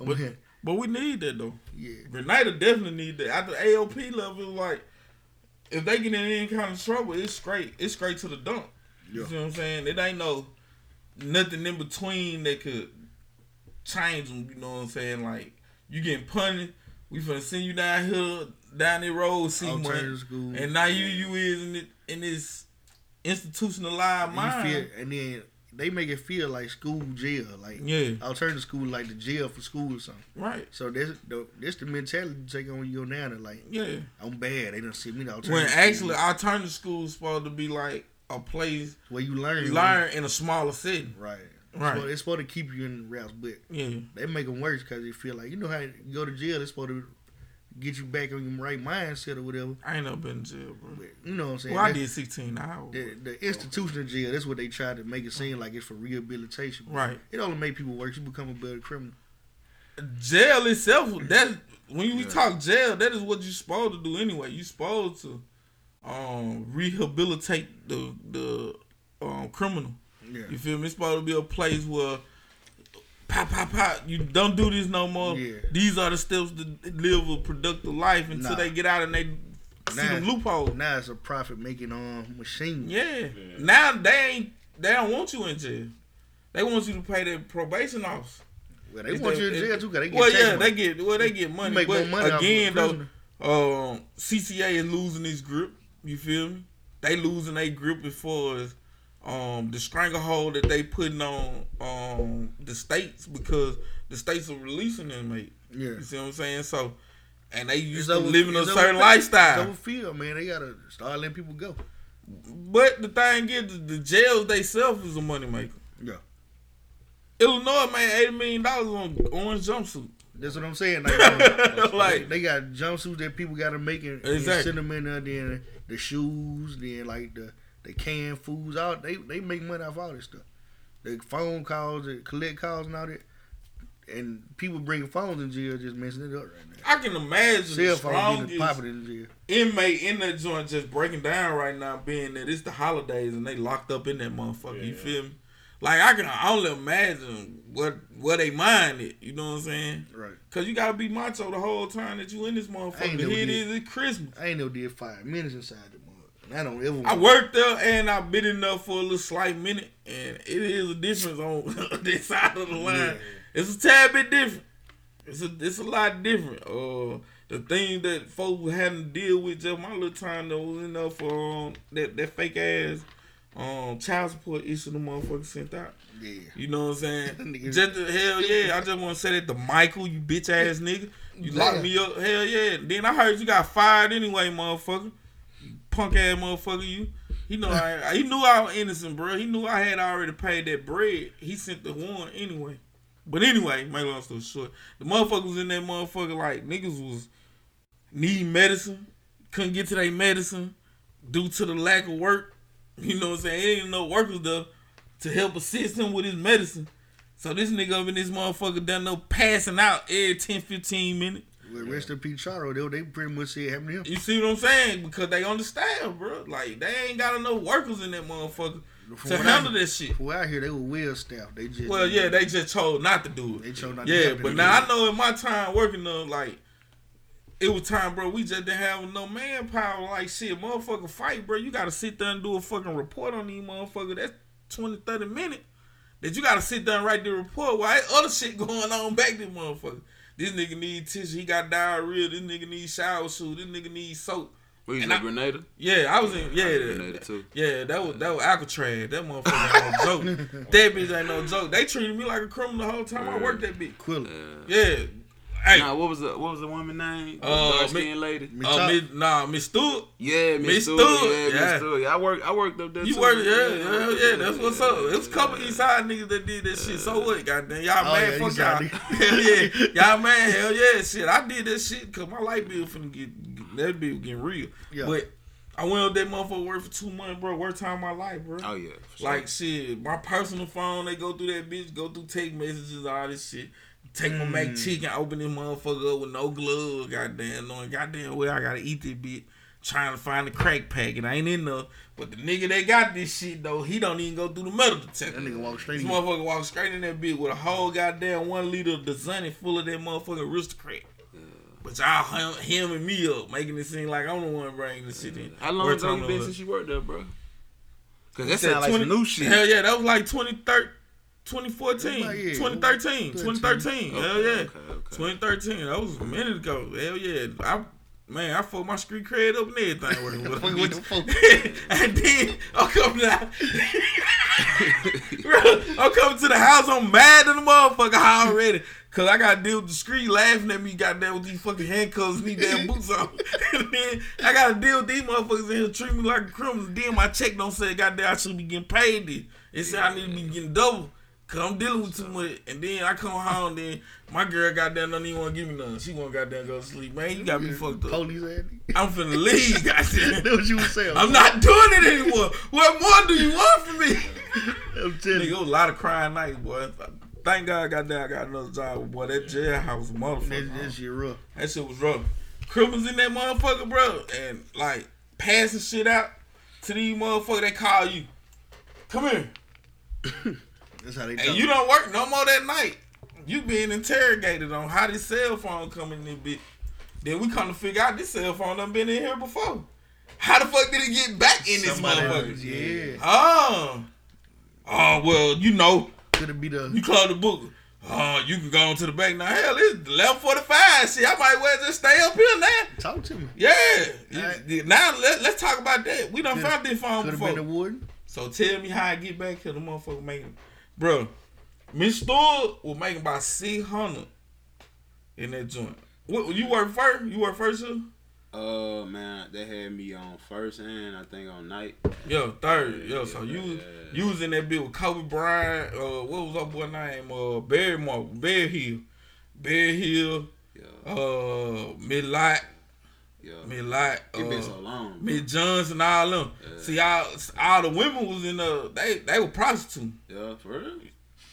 But- But we need that though. yeah, Grenada definitely need that. At the AOP level, like if they get in any kind of trouble, it's straight. It's straight to the dump. You Yeah. see what I'm saying? It ain't no nothing in between that could change them. You know what I'm saying? Like you getting punted, we finna send you down here, down the road, see alternative one, school. and now you you is in it in this institutionalized mind. feel, and then they make it feel like school jail, like Yeah, alternative school, like the jail for school or something. right. So this the that's the mentality you take on you down there. Like Yeah. I'm bad. They don't see me the alternative. When school, actually alternative school is supposed to be like a place where you learn, you learn in a smaller city. right, Right. So it's supposed to keep you in routes, but Yeah. they make them worse because they feel like you know how you go to jail. It's supposed to get you back on your right mindset or whatever. I ain't never been in jail, bro. You know what I'm saying? Well, I did 16 hours. The, the institutional jail. That's what they try to make it seem like it's for rehabilitation. Right. It only make people worse. You become a better criminal. Jail itself, that when we talk jail, that is what you're supposed to do anyway. You're supposed to um, rehabilitate the the um, criminal. Yeah. You feel me? It's supposed to be a place where pop, pop, pop. You don't do this no more. Yeah. These are the steps to live a productive life until Nah. they get out and they see Nah. them loopholes. Now it's a profit making um machine. Yeah. Now they ain't. They don't want you in jail. They want you to pay their probation officer. Well, they If want they- you in if- jail too, cause they get well, yeah, money. they get well, they get money. You make but more money again, though, um, CCA is losing its grip. You feel me? They losing their grip as far as um the stranglehold that they putting on um the states because the states are releasing inmates. Yeah. You see what I'm saying? So, and they used It's to living a certain over- lifestyle. It's overfilled, man. They gotta start letting people go. But the thing is, the, jails they self is a moneymaker. Yeah. Illinois made eighty million dollars on orange jumpsuit. That's what I'm saying. Like, um, [LAUGHS] Like- they got jumpsuits that people got to make and, and send them in there. Then the shoes, then like the the canned foods. All they they make money off all this stuff. The phone calls, the collect calls, and all that. and people bringing phones in jail just messing it up right now. I can imagine Cell the phone getting strongest popular in jail. inmate in that joint just breaking down right now, being that it's the holidays and they locked up in that motherfucker. You feel me? Like I can only imagine what what they mind it. You know what I'm saying? Right. Cause you gotta be macho the whole time that you in this motherfucker. ain't Here it it's Christmas. I ain't no did five minutes inside the mud. And I don't ever. I worked there and I've been in there for a little slight minute, and it is a difference on [LAUGHS] this side of the line. Yeah. It's a tad bit different. It's a it's a lot different. Uh, the thing that folks were having to deal with just my little time that was in there for um, that that fake ass um child support issue the motherfucker sent out. Yeah. You know what I'm saying? [LAUGHS] Just the, hell [LAUGHS] yeah. I just want to say that to Michael, you bitch ass nigga. You locked me up. Hell yeah. Then I heard you got fired anyway, motherfucker. Punk ass motherfucker, you. He know I, [LAUGHS] he knew I was innocent, bro. He knew I had already paid that bread. He sent the one anyway. But anyway, make long story short, the motherfuckers in that motherfucker like niggas was need medicine, couldn't get to their medicine due to the lack of work. You know what I'm saying? Ain't no workers there to help assist him with his medicine. So this nigga up in this motherfucker done no passing out every 10, 15 minutes. With rest in peace, Charo, they, they pretty much said happened to him. You see what I'm saying? Because they understand, bro. Like they ain't got enough workers in that motherfucker From to what I- handle that shit. From where I hear they were well staffed. They just Well, yeah, they just chose not to do it. They chose not to Yeah, but them. now I know in my time working on like it was time, bro. We just didn't have no manpower. Like shit, motherfucker, fight, bro. You gotta sit there and do a fucking report on these motherfuckers. That's 20, 30 minutes. That you gotta sit there and write the report. Why other shit [LAUGHS] going on back this motherfucker? This nigga need tissue. He got diarrhea. This nigga need shower shoe. This nigga need soap. Where you And at I- Grenada? Yeah, I was in. Yeah, Grenada too. yeah, that was that was Alcatraz. That motherfucker ain't no joke. [LAUGHS] That bitch ain't no joke. They treated me like a criminal the whole time I worked that bitch. Quilla. Yeah. Hey, Nah, what was the what was the woman name? The Uh, dark Mi- skinned lady. Mi- uh, Top- nah, Miss Stewart. Yeah, Miss Miss Stewart. Stewart, Yeah, yeah. Miss Stewart. Yeah, I worked. I worked up there. You too. worked, yeah, yeah, yeah. That's what's up. It was a couple East Side niggas that did that shit. So what, goddamn, y'all Oh, mad? yeah, Fuck y'all. [LAUGHS] Hell yeah, y'all mad? Hell yeah, shit. I did that shit because my life bill finna get that bill getting real. Yeah. But I went up that motherfucker work for two months, bro. Worst time of my life, bro. Oh yeah. sure. Like shit, my personal phone, they go through that bitch, go through text messages, all this shit. Take my McChicken, mm. open this motherfucker up with no glove, goddamn, knowing goddamn well I gotta eat this bitch. Trying to find the crack packet. I ain't in there. But the nigga that got this shit though, he don't even go through the metal detector. That nigga walk straight This in. motherfucker walk straight in that bitch with a whole goddamn one liter of Dasani full of that motherfucking aristocrat. But y'all him, him and me up, making it seem like I'm the one bringing the shit in. How long Worst ago you been since you worked there, bro? Cause that Said sound like 20 some new shit. Hell yeah, that was like 2013, 2014, Like, yeah, 2013, 2013. Okay, Hell yeah. okay, okay. 2013. That was a minute ago. Hell yeah. I man, I fucked my street cred up and everything working with Fucking [LAUGHS] with the folk. [LAUGHS] and then I'm coming out. [LAUGHS] Bro, I'm coming to the house. I'm mad at the motherfucker already. Cause I got to deal with the street laughing at me, goddamn, with these fucking handcuffs and these damn boots on. and then I got to deal with these motherfuckers in here treat me like a criminal. Then my check don't say, goddamn, I should be getting paid this. It said I need to be getting double. Cause I'm dealing with too much. And then I come home, then my girl got goddamn don't even want to give me none. She want goddamn go to sleep. Man, you got me fucked up. Police nigga. I'm finna leave, [LAUGHS] goddamn. That's what you was saying. I'm not doing it anymore. What more do you want from me? I'm telling Nigga, it you. was a lot of crying nights, boy. Thank God, goddamn, I got another job, boy. That jailhouse was That, motherfucker. that shit rough. That shit was rough. Criminals in that motherfucker, bro, and like passing shit out to these motherfuckers. They call you, come here, [LAUGHS] That's how they and you don't work no more that night. You being interrogated on how this cell phone come in this bitch. Then we come to figure out this cell phone done been in here before. How the fuck did it get back in this motherfucker? else, Yeah. Oh. Oh, well, you know, Could it be the you close the book. Oh, you can go on to the bank now. Hell, it's 1145. Shit, I might well just stay up here now. talk to me? Yeah. Alright. Now, let, let's talk about that. We done Coulda- found this phone before. been the warden. So tell me how I get back here. The motherfucker making, bro. Miss Stewart was making about six hundred in that joint. What, you work first? You work first? Too? Uh man, they had me on first and I think on night. Yo, third. Yo, so Yeah, you yeah, you was in that bit with Kobe Bryant. Uh, what was that boy name? Uh, Barry Mark, Bear Hill, Bear Hill. Yeah, Uh, Mid Light, yeah. Mid Light. It been Uh, so long. Mid Johnson, all them. Yeah. See, all all the women was in the they they were prostitutes. Yeah, for real.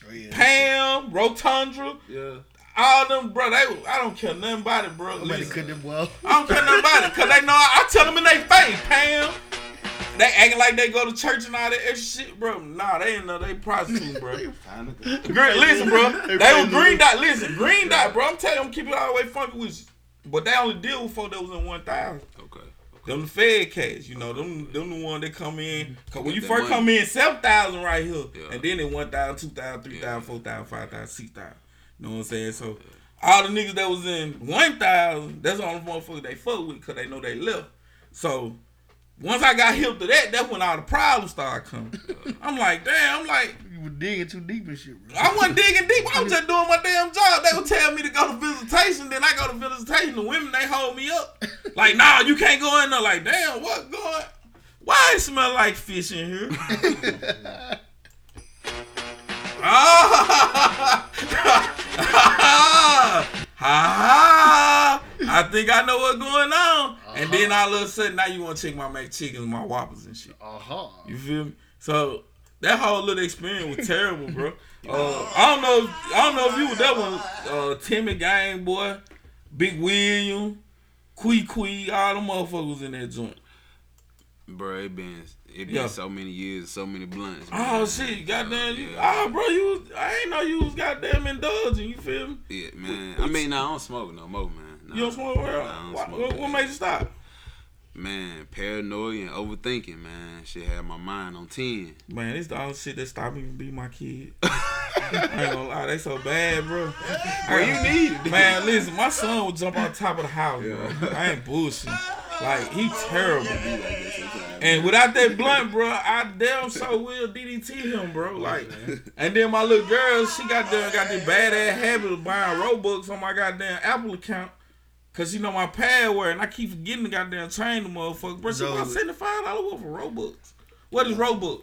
Oh, yeah. Pam, Rotundra, Yeah. all them, bro. They, I don't care nothing about it, bro. Somebody Listen, cut them well. I don't care nothing about it, cause they know I, I tell them in their face, Pam. They acting like they go to church and all that extra shit, bro. Nah, they ain't know they prostitute, bro. [LAUGHS] Green, listen, bro. They were green dot. Listen, green dot, bro. I'm telling you, I'm keeping it all the way funky with you. But they only deal with folk that was in one thousand. Okay. Them the Fed cats, you know, them them the one that come in. Mm-hmm. Cause when you first money. come in, seven thousand right here, Yeah. and then it one thousand, two thousand, three Yeah. thousand, four thousand, five thousand, six thousand. You know what I'm saying? So all the niggas that was in one thousand, that's all the only motherfuckers they fuck with, cause they know they left. So once I got hip to that, that's when all the problems started coming. I'm like, damn, I'm like. Were digging too deep and shit, bro. I wasn't digging deep. I was just doing my damn job. They would tell me to go to visitation. Then I go to visitation. The women they hold me up. [LAUGHS] Like, nah, you can't go in there. Like, damn, what going? Why it smell like fish in here? [LAUGHS] [LAUGHS] I think I know what's going on. And then all of a sudden, now you want to check my McChickens, my whoppers and shit. Uh-huh. You feel me? So that whole little experience was terrible, bro. [LAUGHS] Uh, I don't know. If, I don't know if you was that one. Uh, Timmy Gang Boy, Big William, Quee Quee, all the motherfuckers in that joint. Bro, it been it been Yeah. so many years, so many blunts. Oh man. shit, goddamn you! Yeah. Ah, bro, you was, I ain't know you was goddamn indulging. You feel me? Yeah, man. I mean, nah, I don't smoke no more, man. Nah. You don't smoke. Nah, I don't What, smoke what, what made you stop? Man, paranoia and overthinking, man. Shit had my mind on ten. Man, this the only shit that stopped me from being my kid. [LAUGHS] I ain't gonna lie, they so bad, bro. Bro, you need it. Man, listen, my son would jump on top of the house, bro. I ain't bullshitting. Like, he terrible. And without that blunt, bro, I damn so will DDT him, bro. Like, and then my little girl, she got there, got this bad ass habit of buying Robux on my goddamn Apple account. Cause you know my pad wear and I keep forgetting to goddamn change the motherfucker. Bro, she bought seventy five dollars worth of Robux. What is Robux?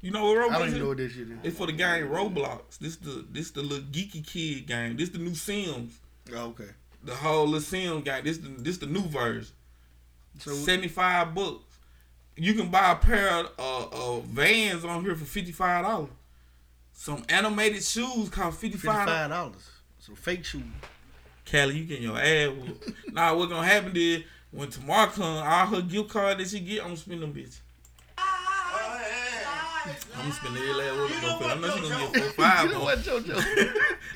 You know what Robux I don't is? even know what that shit is. It's for the game Roblox. This the this the little geeky kid game. This the new Sims. Oh, okay. The whole little Sims game. This the this the new version. So Seventy five bucks. You can buy a pair of uh, uh, Vans on here for fifty five dollars. Some animated shoes cost fifty five dollars. So fake shoes. Kelly, you getting your ass whooped. [LAUGHS] nah, what's gonna happen is when tomorrow come, all her gift card that she get, I'm gonna spend them bitch. I'm gonna spend every last one of them. I know she gonna get four five. [LAUGHS] You know on. what, JoJo?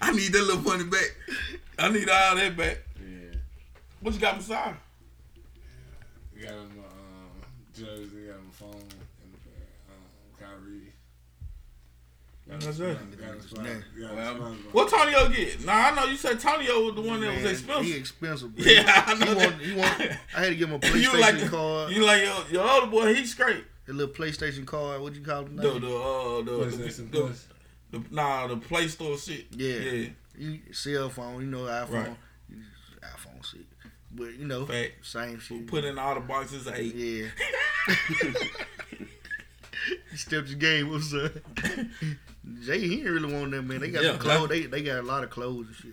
I need that little money back. I need all that back. Yeah. What you got, Messiah? Got him um, jersey, got him phone, and um, Kyrie. Got That's him it. sponsor- got him sponsor- Name. Got him Well. What Tonyo get? Nah, I know you said Tonyo was the one that was Man, He expensive. expensive, bro. [LAUGHS] Yeah, I know He that. want, he want, I had to give him a [LAUGHS] you PlayStation like card. you like your, your older boy? He's straight. the little PlayStation card. What you call it? The the uh the, the, PlayStation the, Plus. the nah the Play Store shit. Yeah. yeah. You cell phone, you know iPhone, Right. you- iPhone shit. But you know, Fact. same shit. Put in all the boxes of eight. Yeah. [LAUGHS] he stepped his game What's up, son. Jay, he ain't really want that man. They got Yeah, some clothes. They, they got a lot of clothes and shit.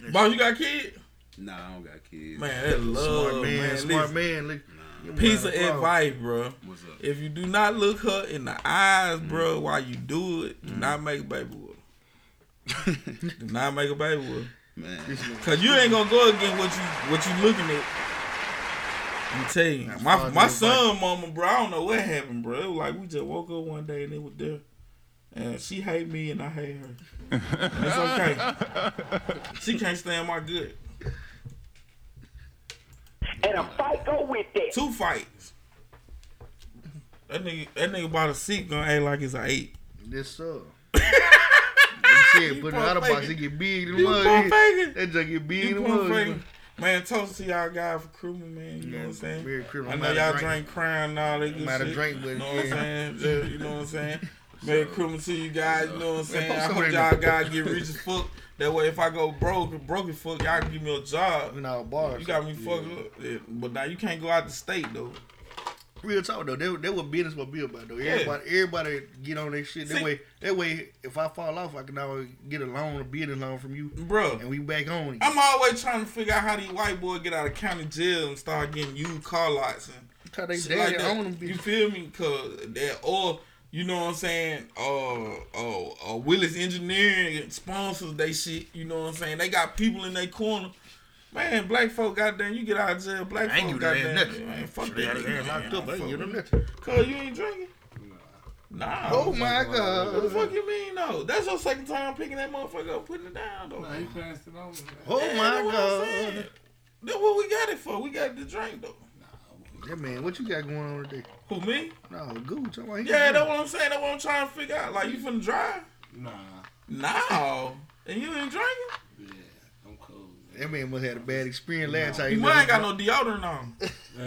Yeah. Boss, you got a kid? Nah, I don't got kids. Man, that love, Smart man, man. smart Listen, man. Look, Nah. Piece of Wow. advice, bro. What's up? If you do not look her in the eyes, bro, mm-hmm. while you do it, do mm-hmm. not make a baby with her. do [LAUGHS] not make a baby with her. Man. Cause you ain't gonna go against what you what you looking at. I'm telling you, my my the son, mama, bro. I don't know what happened, bro. It was like we just woke up one day and it was there, and she hate me and I hate her. It's okay. She can't stand my good. And a fight go with that. Two fights. That nigga, that nigga bought a seat gonna act like it's an eight. This sir. [LAUGHS] He said, put it in the pump other box, it get big in the You mud. pump. [LAUGHS] That junk get big in You the mud. Man, toast to y'all guys for crewing, man. You know what I'm saying? Merry Christmas. I I'm know y'all drink. drink crown and all that good shit. drink, but you know what I'm saying? [LAUGHS] Just, you know what I'm saying? Merry Christmas to you guys. You know what I'm saying? I hope y'all guys get rich as fuck. That way, if I go broke, broke as fuck, y'all can give me a job. You know, bars. You got me fucked up. Yeah, But now you can't go out the state though. Real talk though, they they what business what be about though. Everybody everybody get on their shit. That See- way that way if I fall off I can always get a loan, a business loan from you bro. and we back on again. I'm always trying to figure out how these white boys get out of county jail and start getting used car lots and How they shit daddy like that. own them You feel me? Cause that or You know what I'm saying? Uh, uh, uh Willis Engineering sponsors they shit. You know what I'm saying? They got people in their corner. Man, black folk, goddamn, you get out of jail. Black I ain't folk, give goddamn, damn nothing. man, fuck that. got their nigga, ass locked up. I ain't Fuck give them nothing. Cause you ain't drinking. Nah. Oh my god. What the fuck you mean? No, that's your second time picking that motherfucker up, putting it down though. Nah, he passed it on. Oh Yeah, my that's what god. That's what we got it for. We got the drink though. Yeah, man, what you got going on today? Who me? No, good. Talking about Yeah, that's what I'm saying. That's what I'm trying to figure out. Like you finna drive? Nah, No. And you ain't drinking? yeah, I'm cool. That man must have had a bad experience last time. You might ain't got no deodorant on.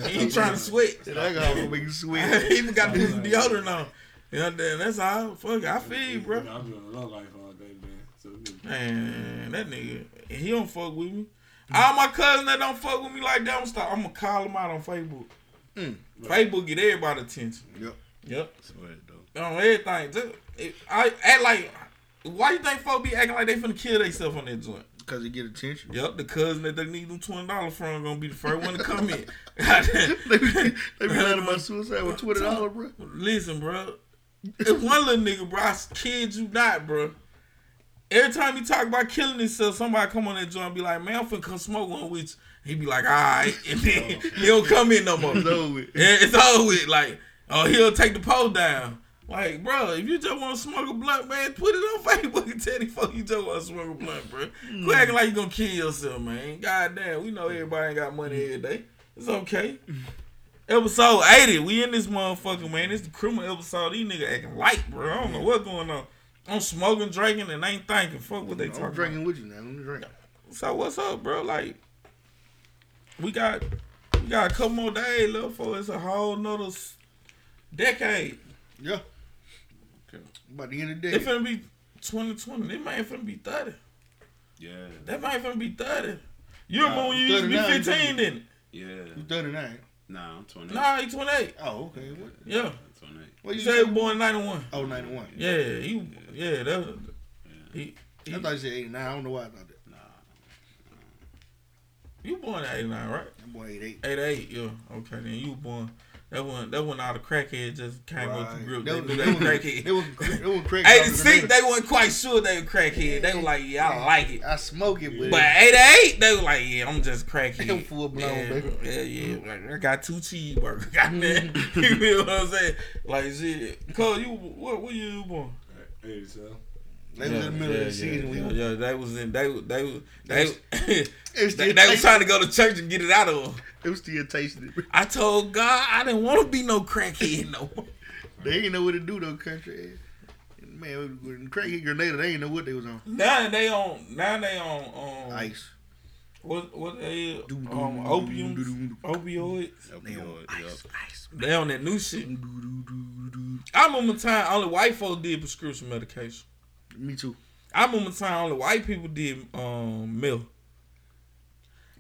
He ain't trying to sweat. That alcohol gonna make you sweat. [LAUGHS] he even got to deodorant on. You know, then that's all. Fuck, it, I feel bro. I'm doing a low life all day, man. So, nigga, Man, that nigga, he don't fuck with me. All my cousins that don't fuck with me like that, I'm start. I'm gonna call them out on Facebook. Mm. Facebook get everybody attention. Yep. Yep. Swear it, though. On everything. Just, it, I act like. Why you think folks be acting like they finna kill themselves on that joint? Because it get attention. Yep, the cousin that they need them twenty dollars from gonna be the first one to [LAUGHS] come in. [LAUGHS] [LAUGHS] they be, they be lying about suicide with twenty dollars, bro. Listen, bro. It's one little nigga, bro. I kid you not, bro. Every time you talk about killing himself, somebody come on that joint and be like, man, I'm finna come smoke one with you. He be like, all right. And [LAUGHS] then he don't come in no more. It's over with. Yeah, it's over with. Like, oh, he'll take the pole down. Like, bro, if you just want to smoke a blunt, man, put it on [LAUGHS] Facebook and tell these folks you just want to smoke a blunt, bro. Quit acting like you gonna kill yourself, man. God damn, we know everybody ain't got money every day. It's okay. Episode 80, we in this motherfucker, man. It's the criminal episode. These niggas acting light, bro. I don't know what's going on. I'm smoking, drinking, and ain't thinking. Fuck what they I'm talking drinking with you now. I'm drinking. about. So what's up, bro? Like, we got we got a couple more days left for it's a whole nother decade. Yeah. Okay. About the end of the day. it's gonna be 2020. It might finna be 30. Yeah. That might finna be 30. You remember when you used to be 15, didn't? Yeah. You 39. Nah, I'm 28. Nah, he 28. Oh, okay. What? Yeah. I'm 28. What You you say he say? was born in 91. Oh, 91. Yeah, he, yeah, that was, he, he, I thought you said 89. I don't know why I thought that. Nah. You born in 89, right? I'm born 88. 88, yeah. Okay, then you born, that one, that one all the crackheads just came up to Right. group. That They was- knew that [LAUGHS] they was- crackhead. They was they was crack. 86, they weren't quite sure they were crackhead. They were like, yeah, I like it. I smoke it, but, But 88, they were like, yeah, I'm just crackhead. I'm full blown, yeah, baby. Yeah, yeah. Like, I got two cheeseburgers. [LAUGHS] Goddamn. [LAUGHS] you feel what I'm saying? Like, shit. Cole, you, what, what year you born? 87. They was in the middle yeah, of the season. Yeah, we yeah, yeah, they was in, they, was- they, was- they, It was [LAUGHS] they, still they was trying to go to church and get it out of them. It was still tasting it. I told God I didn't want to be no crackhead no more. [LAUGHS] They ain't know what to do though, country. Man, when crackhead grenada, they ain't know what they was on. Now they on, now they on, um, Ice. what, what they, is? Doo, doo, um, doo, opiums, doo, doo, doo. opioids. They on Opioid, ice, yup. ice. They on that new shit. I remember time only white folks did prescription medication. Me too. I remember time only white people did um milk.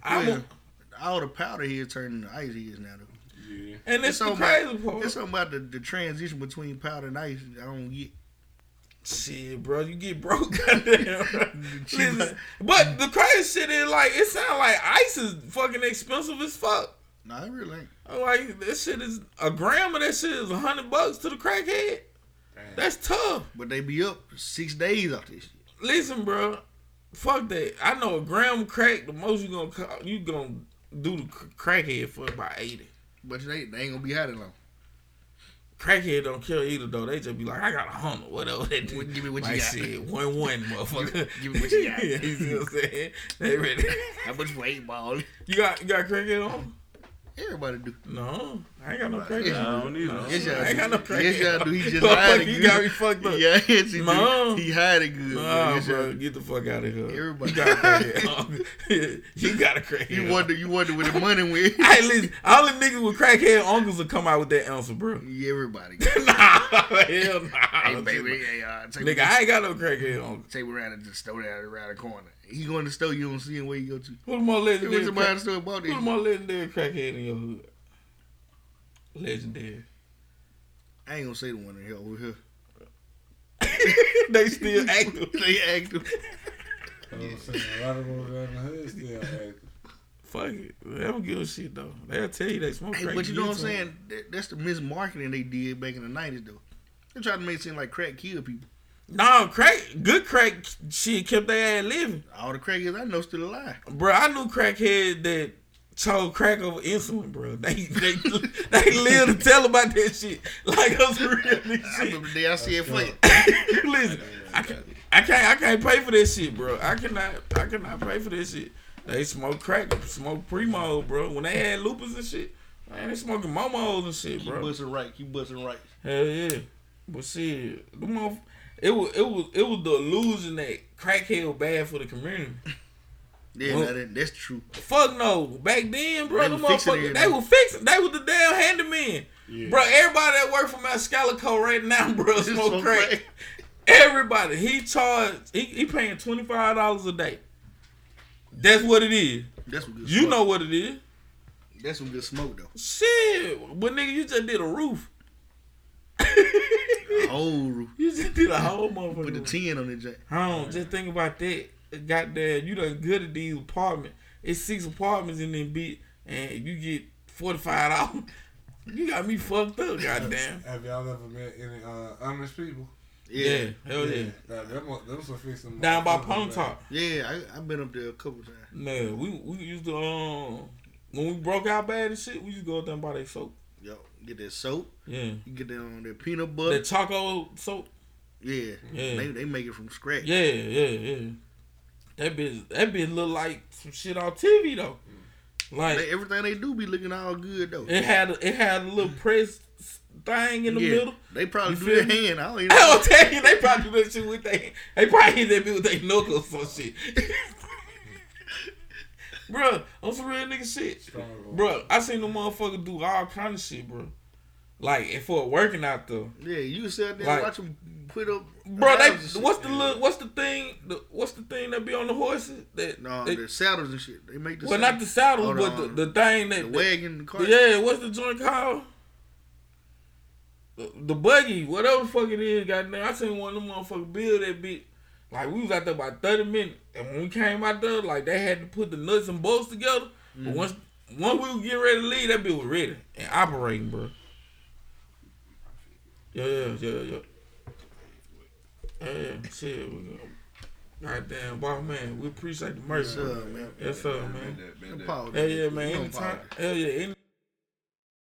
I Well, remember, all the powder here turning to ice heads now though. Yeah. and it's It's the something crazy about, part. it's something about the, the transition between powder and ice. I don't get. Shit, bro, you get broke. [LAUGHS] Goddamn. Listen, but the crazy shit is like it sounds like ice is fucking expensive as fuck. Nah, it really ain't. I'm Like this shit is a gram of that shit is a hundred bucks to the crackhead. That's tough. But they be up six days off this shit. Listen, bro, fuck that. I know a gram crack. The most you gonna co- you gonna do the crackhead for about eighty. But they, they ain't gonna be hot that long. Crackhead don't kill either though. They just be like, I got a hundred, whatever they do. Give me what you like, got. Shit, one one, motherfucker. Give me what you got. [LAUGHS] you see what I'm saying? They ready. How much weight ball? You got you got crackhead on? Everybody do. No, I ain't got no crackhead. I don't either. No, Yes, y'all I ain't do. got no crackhead. Yes, y'all do. He just [LAUGHS] Motherfucker, hiding You good. got me fucked up. [LAUGHS] Yeah, yes, he No. do. He hiding good. bro. Nah, Yes, y'all bro, get the fuck out of here. Everybody- You [LAUGHS] got a crackhead. you got a crackhead. You on. wonder, you wonder where the money went. Hey, listen, all the niggas with crackhead uncles will come out with that answer, bro. Yeah, everybody. nah, hell nah. hey, baby, hey, uh, take Nigga, me, I ain't got no crackhead uncle. take me around and just store that around the corner. He going to the store, you don't see him where you go to. Who the more He legendary? went to behind Crack- the store and bought who the this. more legendary crackhead in your hood? Legendary. I ain't gonna say the one in here over here. [LAUGHS] they still [LAUGHS] active. they active. I'm saying a lot of them down the hood still active. Fuck it. They don't give a shit though. They'll tell you they smoke Hey, crack. but you know what I'm saying? That, that's the mismarketing they did back in the nineties though. They tried to make it seem like crack kill people. No, crack, good crack shit kept their ass living. All the crackheads I know still alive. Bro, I knew crackhead that chose crack over insulin, bro. [LAUGHS] They they they live to tell about that shit. Like I'm some real nigga I shit. remember the day I said fuck it. [LAUGHS] Listen, I can't, I can't, I can't pay for this shit, bro. I cannot, I cannot pay for this shit. They smoke crack, smoke primo, bro. When they had lupus and shit, man, they smoking momos and shit, Keep bro. busting right. Keep busting right. Hell yeah. But shit, the motherf- it was, it was, it was the illusion that crackhead was bad for the community. Yeah, Well- that, that's true. Fuck no. Back then, bro, They the was fixing motherfuckers, they were fixing. They was the damn handyman. Yeah. Bro, everybody that work for Mascalico right now, [LAUGHS] bro, smoke Smoke crack. crack. Everybody. He charged, he, he paying $25 a day. That's what it is. That's what good You smoke. know what it is. That's some good smoke though. Shit. But nigga, you just did a roof. Whole roof. [LAUGHS] You just did a whole motherfucker. Put the roof. ten on the jack. Hold on, just think about that. Goddamn, you done good at these apartments. It's six apartments in them bit, and you get forty five dollars. [LAUGHS] You got me fucked up, goddamn. Have y'all ever met any uh, Amish people? Yeah, hell yeah. Nah, them, them some fixing Down by motherfuckers, Palm. Top. Yeah, I I've been up there a couple times. Man, we we used to um when we broke out bad and shit, we used to go up there and buy that soap. Yo, get that soap. Yeah, You get that on that peanut butter. that choco soap. yeah, Yeah. They they make it from scratch. Yeah, yeah, yeah. That bitch, that bitch look like some shit on TV though. Like They, everything they do be looking all good though. it had a, it had a little press thing in the yeah, middle. they probably You do their me? hand. I don't [LAUGHS] even I know. don't tell you, they probably do that shit with they. They probably hit that bitch with their knuckles or shit. [LAUGHS] Bruh, on some real nigga shit. Strong. Bruh, I seen the motherfucker do all kind of shit, bro. Like, if for working out though. Yeah, you sit there Like- and watch them put up. Bro, they and what's the little, what's the thing? The, what's the thing that be on the horses? That No, they- the saddles and shit. They make the well, not the saddles, Oh, but the, the, the thing the that wagon, the cart. Yeah, what's the joint called? The, the buggy, whatever the fuck it is, goddamn. I seen one of them motherfuckers build that bitch. Like we was out there about thirty minutes, and when we came out there, like they had to put the nuts and bolts together. But mm-hmm. once once we was getting ready to leave, that bitch was ready and operating, bro. Yeah, yeah, yeah, yeah. Yeah, shit. We, goddamn, boss man, we appreciate the mercy. Yes, sir, man. Yes, sir, man. Been that- been that. Paul, Hell yeah, man. You know Anytime. Hell yeah. Any,